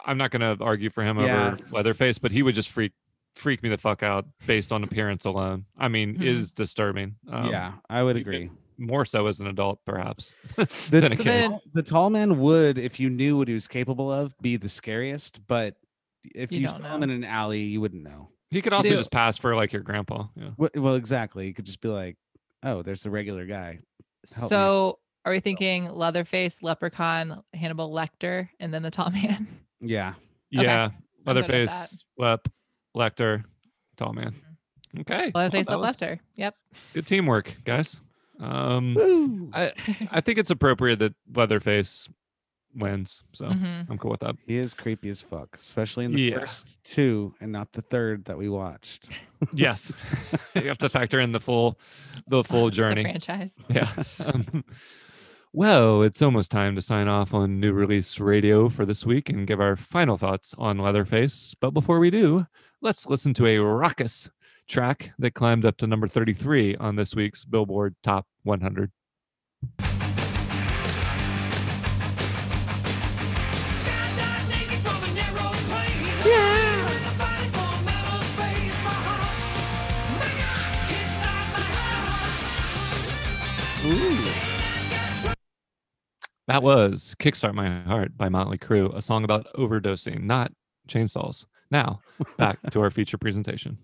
I'm not going to argue for him Yeah. over Leatherface, but he would just freak freak me the fuck out based on appearance alone. I mean, Mhm. is disturbing. Um, yeah, I would agree. more so as an adult, perhaps. The, than a kid. then- the tall man would, if you knew what he was capable of, be the scariest. But if You you, don't saw him in an alley, you wouldn't know. He could also Dude. just pass for like your grandpa. Yeah. Wh- Well, exactly. You could just be like, "Oh, there's the regular guy." Help me. So are we thinking Leatherface, Leprechaun, Hannibal Lecter, and then the Tall Man? Yeah, Okay. Yeah. I'm good with Leatherface, Lep, Lecter, Tall Man. Okay. well, Leatherface, that was Lecter. Yep. Good teamwork, guys. Um, Woo! I I think it's appropriate that Leatherface wins, so Mhm. I'm cool with that. he is creepy as fuck, especially in the Yeah. first two and not the third that we watched. Yes, you have to factor in the full the full The journey. franchise. yeah. Um, well, it's almost time to sign off on New Release Radio for this week and give our final thoughts on Leatherface. But before we do, let's listen to a raucous track that climbed up to number 33 on this week's Billboard Top 100. That was Kickstart My Heart by Motley Crue, a song about overdosing, not chainsaws. Now, back to our feature presentation.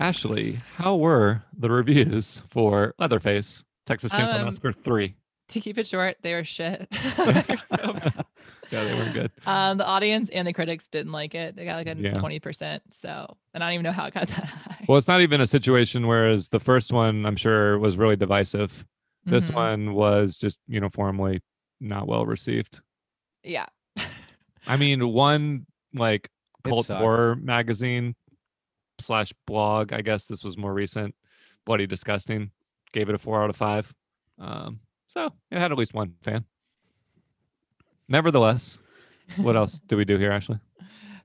Ashley, how were the reviews for Leatherface, Texas Chainsaw Um, Massacre 3? To keep it short, they were shit. They're so. Yeah, they weren't good. Um, the audience and the critics didn't like it. They got like a Yeah. twenty percent. So, and I don't even know how it got that high. Well, it's not even a situation whereas the first one, I'm sure, was really divisive. This Mhm. one was just uniformly not well received. yeah. I mean, one like cult horror magazine slash blog, I guess this was more recent, Bloody Disgusting, gave it a four out of five. Um, so it had at least one fan. Nevertheless, what else do we do here, Ashley?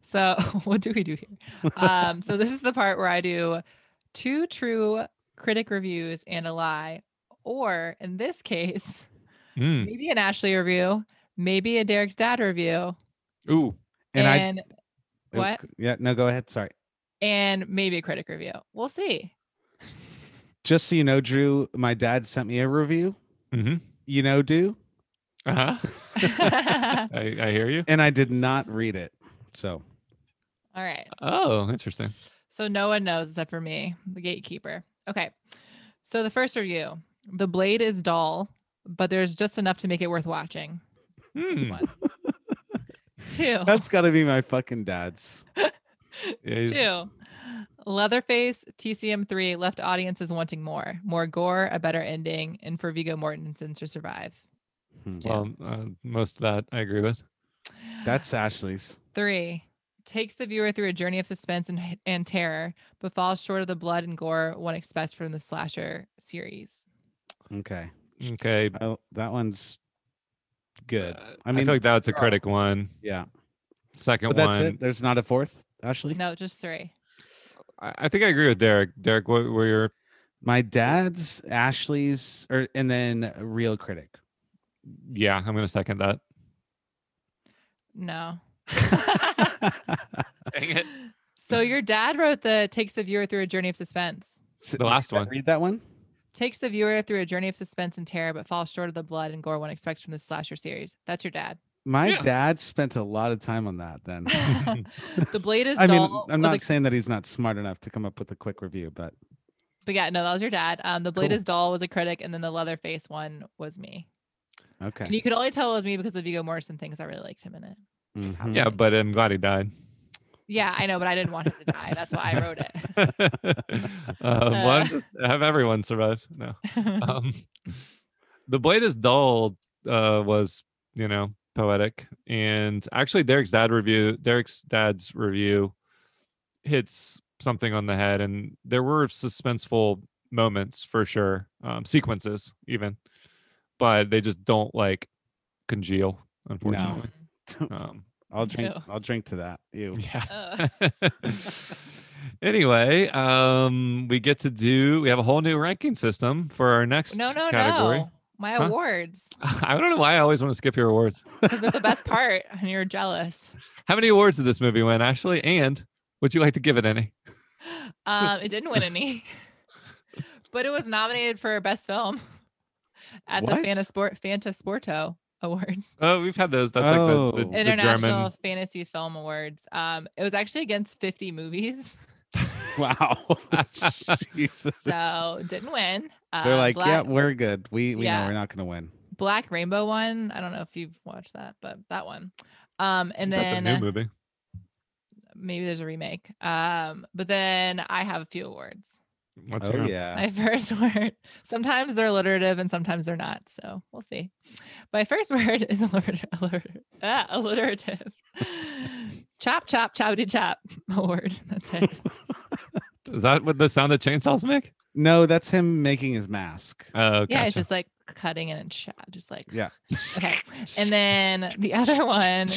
So, what do we do here? Um, so this is the part where I do two true critic reviews and a lie, or in this case, Mm. maybe an Ashley review, maybe a Derek's dad review, Ooh, And I- and Oh, what? Yeah, no, go ahead. Sorry. and maybe a critic review. We'll see. Just so you know, Drew, my dad sent me a review. Hmm You know, do uh huh. I, I hear you. and I did not read it. So All right. Oh, interesting. So no one knows except for me, the gatekeeper. Okay. So the first review The blade is dull, but there's just enough to make it worth watching. Hmm. One. Two. that's got to be my fucking dad's. Yeah, he's- Two. Leatherface TCM3 left audiences wanting more. More gore, a better ending, and for Viggo Mortensen to survive. Hmm. Two. Well, uh, most of that I agree with. That's Ashley's. Three. Takes the viewer through a journey of suspense and, and terror, but falls short of the blood and gore one expects from the slasher series. Okay. Okay. Well, that one's good. uh, I mean, feel like that's a critic one. yeah. Second But that's one, it. There's not a fourth, Ashley. No, just three. I, I think I agree with Derek. Derek, what were your? My dad's, Ashley's, or and then real critic. Yeah, I'm gonna second that. No. Dang it. So your dad wrote the takes the viewer through a journey of suspense. S- The last one. Read that one. Takes the viewer through a journey of suspense and terror, but falls short of the blood and gore one expects from the slasher series. That's your dad. My Yeah. dad spent a lot of time on that. Then. the blade is I mean. I'm not a- saying that he's not smart enough to come up with a quick review, but but yeah, no, that was your dad. Um, the blade Cool. is dull was a critic, and then the Leatherface one was me. okay. And you could only tell it was me because the Viggo Morrison thing, because I really liked him in it. Mhm. Yeah, but I'm glad he died. Yeah, I know, but I didn't want him to die. That's why I wrote it. um, well, just- have everyone survive. No. Um, the blade is dull. Uh, was you know poetic. And actually, Derek's dad review, Derek's dad's review, hits something on the head, and there were suspenseful moments for sure, um, sequences even, but they just don't like congeal, unfortunately. Um, I'll drink. Ew. I'll drink to that. Ew. yeah. anyway, um, we get to do. We have a whole new ranking system for our next No, no, category. no. My Huh? awards. I don't know why I always want to skip your awards. Because they're the best part and you're jealous. How many awards did this movie win, Ashley? And would you like to give it any? Um, it didn't win any, but it was nominated for best film at What? the Fantasport Fantasporto Awards, Oh, we've had those. That's Oh. like the, the, the International German. Fantasy Film Awards. Um, it was actually against 50 movies, Wow. That's Jesus. so didn't win. Uh, They're like, yeah, we're good. We we Yeah. know we're not gonna win. Black Rainbow one. I don't know if you've watched that, but that one. Um, and That's a new movie. maybe there's a remake. Um, but then I have a few awards. What's oh your- yeah. My first word. Sometimes they're alliterative and sometimes they're not. So we'll see. My first word is alliterative. alliterative. Ah, alliterative. chop, chop, choppity chop. A word. That's it. Is that what the sound that chainsaws make? No, that's him making his mask. Oh, Yeah, it's just like cutting it and chat, just like Yeah. okay. And then the other one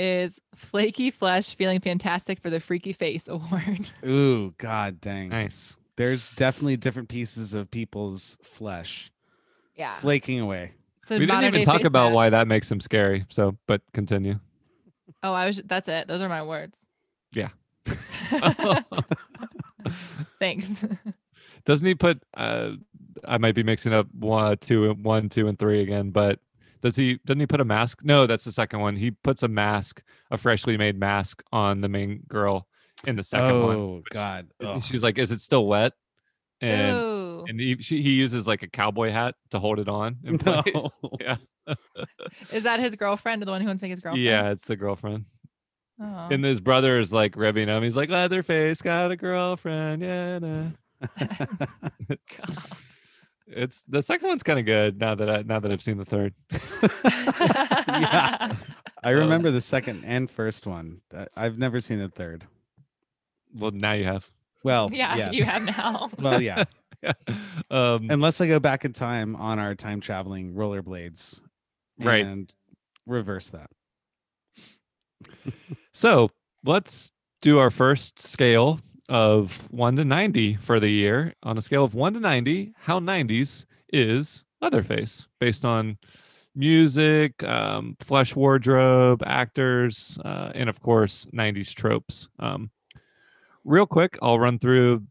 is flaky flesh feeling fantastic for the freaky face award. Ooh, god dang. nice. There's definitely different pieces of people's flesh Yeah. flaking away. So we didn't even talk about mask. why that makes him scary. So, but continue. Oh, I was that's it. Those are my words. Yeah. Thanks. Doesn't he put? Uh, I might be mixing up one, two, one, two, and three again. But does he? Doesn't he put a mask? No, that's the second one. He puts a mask, a freshly made mask, on the main girl in the second oh one. which- god. Ugh. She's like, "Is it still wet?" And Ooh. and he she, he uses like a cowboy hat to hold it on in No. place. Yeah, Is that his girlfriend or the one who wants to make his girlfriend? yeah, it's the girlfriend. Oh. And his brother is like revving him. He's like, Leatherface got a girlfriend. Yeah, nah. God. it's the second one's kind of good now that I now that I've seen the third. yeah. I remember the second and first one. Uh, I've never seen the third. Well, now you have. Well, yeah, yes. you have now. Well, yeah. um, Unless I go back in time on our time traveling rollerblades, Right. and reverse that. so let's do our first scale of one to ninety for the year. On a scale of one to ninety, how nineties is Leatherface based on music, um, flesh wardrobe, actors, uh, and of course, 90s tropes. Um, real quick, I'll run through.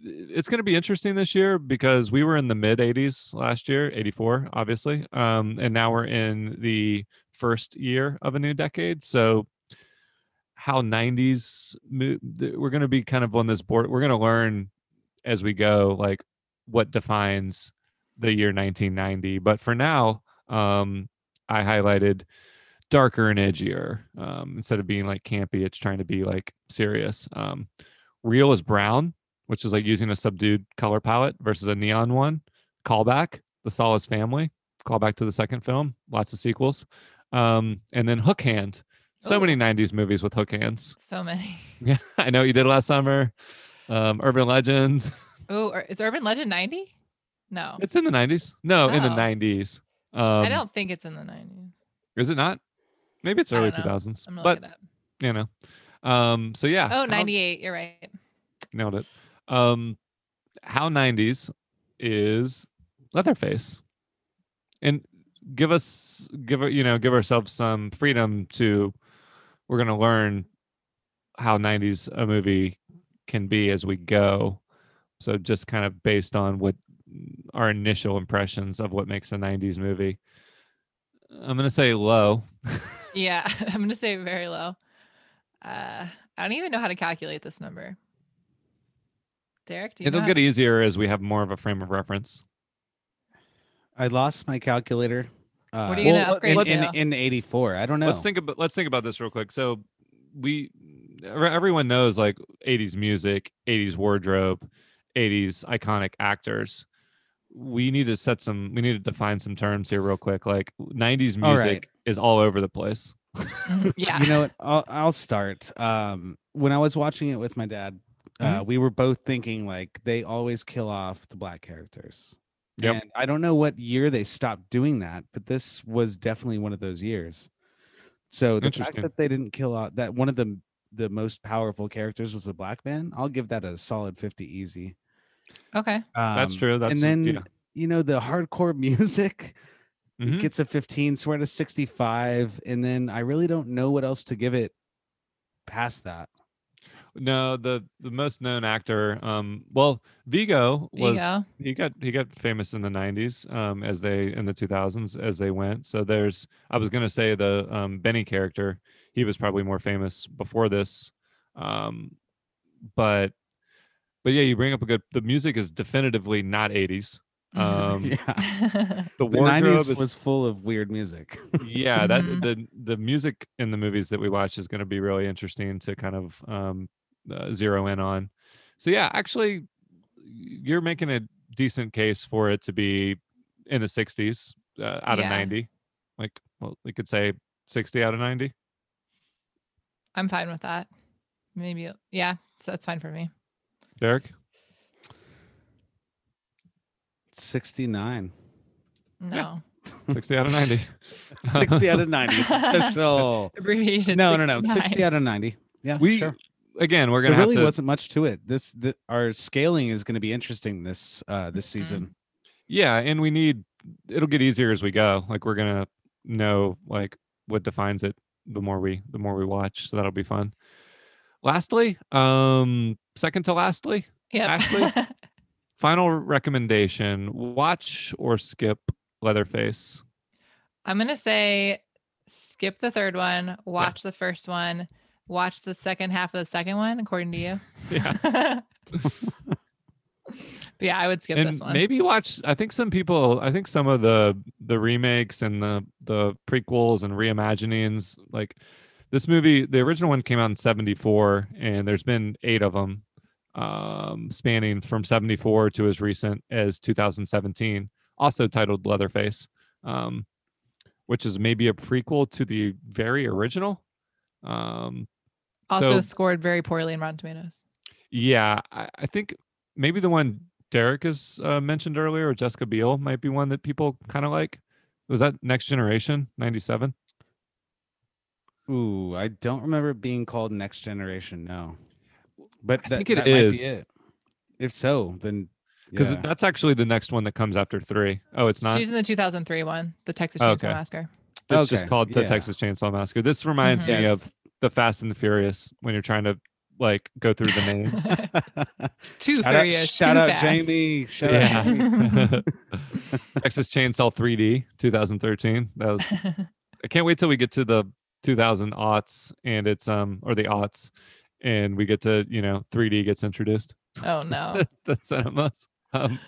It's going to be interesting this year because we were in the mid 80s last year, 84, obviously. Um, and now we're in the first year of a new decade. So, how 90s, we're going to be kind of on this board. We're going to learn as we go, like what defines the year 1990. But for now, um, I highlighted darker and edgier. Um, instead of being like campy, it's trying to be like serious. Um, real is brown, which is like using a subdued color palette versus a neon one. Callback, the Solace family, callback to the second film, lots of sequels. Um, and then Hook Hand. So many 90s movies with hook hands. So many. Yeah, I know you did last summer. Um, Urban Legends. Oh, is Urban Legend 90? No. It's in the 90s. No, in the Oh. 90s. Um, I don't think it's in the 90s. Is it not? Maybe it's early don't know. 2000s. I'm gonna But look it up. you know. Um so yeah. Oh, how- 98. You're right. nailed it. Um how 90s is Leatherface. And give us give you know, give ourselves some freedom to we're going to learn how 90s a movie can be as we go. So just kind of based on what our initial impressions of what makes a 90s movie. I'm going to say low. Yeah, I'm gonna say very low. Uh, I don't even know how to calculate this number. Derek, do you It'll know get easier as we have more of a frame of reference. I lost my calculator. Uh, What are you gonna upgrade in, to? in 84. I don't know. Let's think about let's think about this real quick. So we everyone knows like 80s music, 80s wardrobe, 80s iconic actors. we need to set some we need to define some terms here real quick. Like 90s music All right. is all over the place. Mhm, yeah. You know what? I'll, I'll start. Um, when I was watching it with my dad, uh, Mm-hmm. we were both thinking like they always kill off the black characters. Yep. And I don't know what year they stopped doing that, but this was definitely one of those years. So the fact that they didn't kill out that one of the the most powerful characters was a black man, I'll give that a solid 50 easy. okay. That's Um, true. That's and then yeah. you know the hardcore music Mhm. gets a 15 so we're at a 65 and then i really don't know what else to give it past that No, the the most known actor, um, well, Viggo was Viggo. he got he got famous in the '90s, um, as they in the 2000s as they went. So there's, I was gonna say the um, Benny character, he was probably more famous before this, um, but but yeah, you bring up a good. The music is definitively not '80s. Um, yeah The the wardrobe 90s is was full of weird music yeah that Mhm. the the music in the movies that we watch is going to be really interesting to kind of um uh, zero in on. So yeah actually you're making a decent case for it to be in the 60s uh, out of 90 like well we could say 60 out of 90 I'm fine with that. Maybe yeah, so that's fine for me. derek? 69 No. 60 out of 90 60 out of 90 it's official. Abbreviation. no no no. 60 out of 90 yeah we sure. Again we're gonna really have to wasn't much to it. This the, our scaling is going to be interesting this uh this Mhm. season. Yeah and we need it'll get easier as we go. Like we're gonna know like what defines it the more we the more we watch so that'll be fun. Lastly um second to lastly yeah, Ashley? final recommendation watch or skip leatherface? I'm gonna say skip the third one, watch the first one, watch the second half of the second one, according to you. yeah but yeah, I would skip and this one. maybe watch i think some people i think some of the the remakes and the the prequels and reimaginings like this movie the original one came out in 74 and there's been eight of them um spanning from 74 to as recent as 2017 also titled leatherface um which is maybe a prequel to the very original um also so- scored very poorly in Rotten Tomatoes. yeah, I, I think maybe the one Derek has uh, mentioned earlier, or Jessica Biel, might be one that people kind of like. Was that Next Generation '97? Ooh, I don't remember it being called Next Generation. No, but I that, think it that might be it. If so, then Because yeah. that's actually the next one that comes after three. Oh, it's not. She's in the 2003 one, the Texas Oh, Chainsaw okay. Massacre. It's just called the yeah. Texas Chainsaw Massacre. This reminds Mhm. me Yes. of the Fast and the Furious when you're trying to like go through the names. Too shout out, furious. shout too out fast. Jamie. Shout out yeah. Jamie. Texas Chainsaw 3D 2013. That was I can't wait till we get to the 2000 aughts and it's um or the aughts and we get to you know 3D gets introduced. oh no. the cinemas. Um,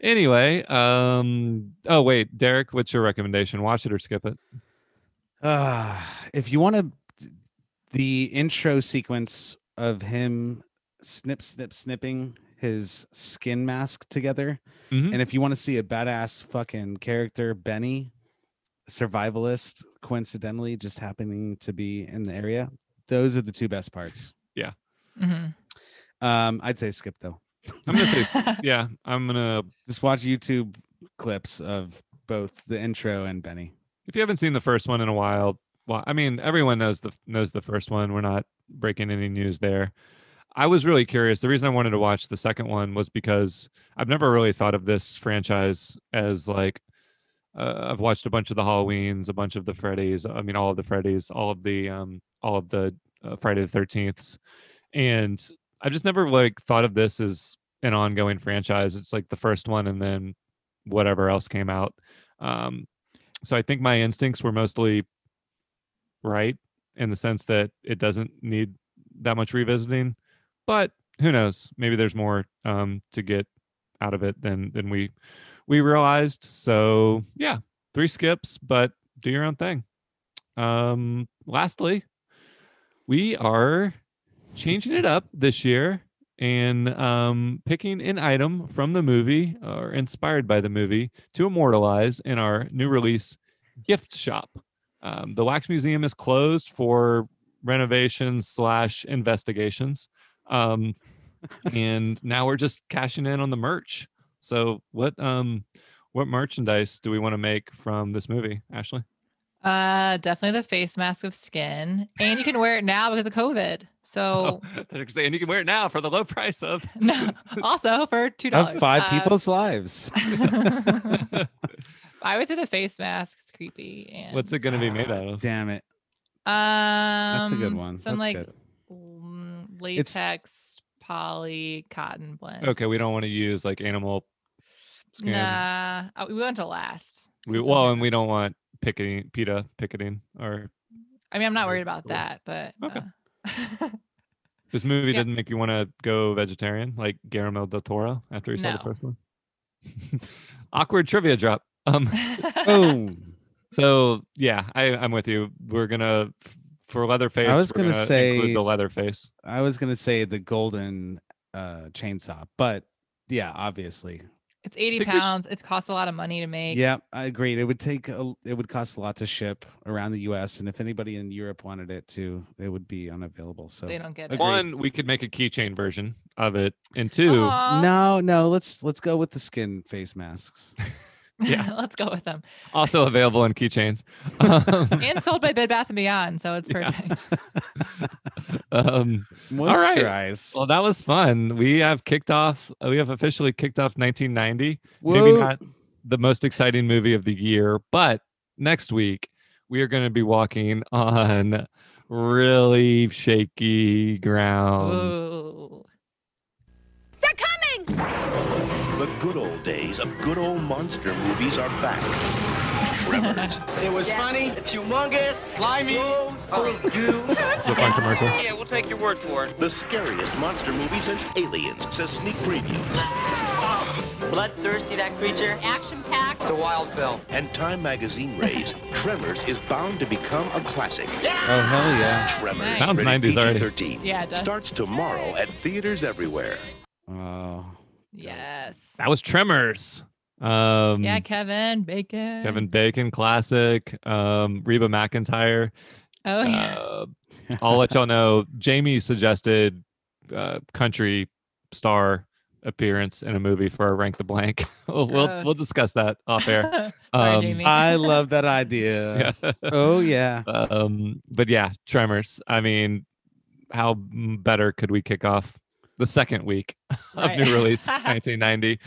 anyway, um oh wait, Derek, what's your recommendation? Watch it or skip it? Uh, if you want to, the intro sequence of him snip, snip, snipping his skin mask together, Mhm. and if you want to see a badass fucking character, Benny, survivalist, coincidentally just happening to be in the area, those are the two best parts. Mhm. Um, I'd say skip though. I'm gonna say yeah. I'm gonna Just watch YouTube clips of both the intro and Benny. If you haven't seen the first one in a while, well, I mean, everyone knows the knows the first one. We're not breaking any news there. I was really curious. The reason I wanted to watch the second one was because I've never really thought of this franchise as like uh, I've watched a bunch of the Halloweens, a bunch of the Freddy's. I mean, all of the Freddy's, all of the um, all of the uh, Friday the Thirteenths, and I've just never like thought of this as an ongoing franchise. It's like the first one, and then whatever else came out. Um, so I think my instincts were mostly right in the sense that it doesn't need that much revisiting, but who knows? Maybe there's more um, to get out of it than than we we realized. So yeah, three skips, but do your own thing. Um, lastly, we are changing it up this year and um, picking an item from the movie or inspired by the movie to immortalize in our new release gift shop. Um, the Wax Museum is closed for renovations slash investigations. Um, and now we're just cashing in on the merch. So what um what merchandise do we want to make from this movie, Ashley? Uh, definitely the face mask of skin, and you can wear it now because of COVID. So, They're saying you can wear it now for the low price of. no, also for two dollars. Of five people's lives. I would say the face mask is creepy. And What's it going to be made out of? Damn it. Um, That's a good one. Some That's like good. mm, It's- latex poly cotton blend. Okay, we don't want to use like animal skin. Nah, uh, we want to last. We, well, and we don't want picketing, PETA picketing, or I mean, I'm not worried Cool. about that, but Okay. uh, this movie Yeah. didn't make you want to go vegetarian like Guillermo del Toro after you saw the first one. Awkward trivia drop. Um, Boom. so yeah, I, I'm with you. We're gonna for Leatherface. I was we're gonna say- the Leatherface. I was gonna say the golden uh chainsaw, but yeah, obviously. It's 80 Think sh- pounds. It costs a lot of money to make. Yeah, I agreed. It would take a, it would cost a lot to ship around the US and if anybody in Europe wanted it too, it would be unavailable. So they don't get it. One, we could make a keychain version of it, and two, Aw. No, no, let's let's go with the skin face masks. Yeah. let's go with them. also available in keychains. Um, And sold by Bed Bath and Beyond, so it's Yeah. perfect. um, right. Moisturize. well, that was fun. We have kicked off. uh, We have officially kicked off 1990. Whoa. Maybe not the most exciting movie of the year, but next week we are going to be walking on really shaky ground. Ooh. They're coming! The good old days of good old monster movies are back. Tremors, It was funny. It's humongous. Slimy. full of goo. The fun commercial. Yeah, we'll take your word for it. the scariest monster movie since Aliens, says sneak previews. Bloodthirsty, that creature. Action packed. It's a wild film. And Time magazine raves Tremors is bound to become a classic. Yeah! Oh hell yeah. Tremors, Nice. Sounds 90s already. PG-13, Yeah, it does. starts tomorrow at theaters everywhere. Oh. Yes. That was Tremors. Um, Yeah, Kevin Bacon. Kevin Bacon classic. Um, Reba McEntire. Oh yeah. Uh, I'll let y'all know. Jamie suggested uh, country star appearance in a movie for a rank the blank. we'll, we'll we'll discuss that off air. Sorry, um, Jamie. I love that idea. Yeah. Oh yeah. um, but yeah, Tremors. I mean, how better could we kick off the second week of new release 1990?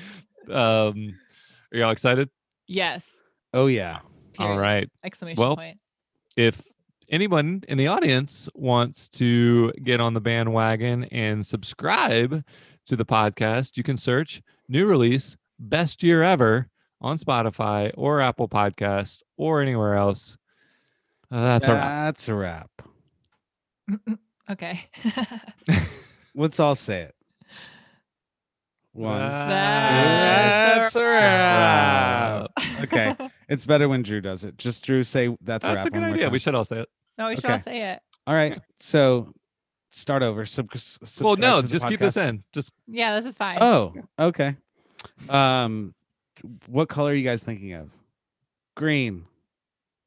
Um, are y'all excited? yes. Oh yeah. All Period. right. Exclamation Well, point. if anyone in the audience wants to get on the bandwagon and subscribe to the podcast, you can search new release best year ever on Spotify or Apple Podcast or anywhere else. Uh, that's a wrap. That's a wrap. Okay. Let's all say it. One. That's That's a wrap. Okay. It's better when Drew does it. Just Drew say that's, a That's a good one more idea. We should all say it. no, we should all say it. All right. So start over. Sub- s- Well, no, to the just keep this in. Just Yeah, this is fine. Oh, okay. Um, what color are you guys thinking of? Green.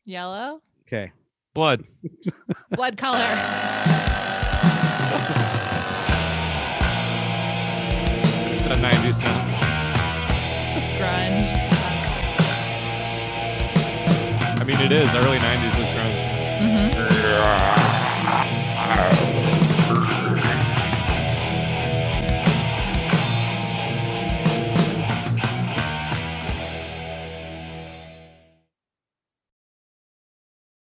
Yellow. Okay. blood. Blood color. a 90s sound. Grunge. I mean, it is. Early 90s is grunge. Mm-hmm.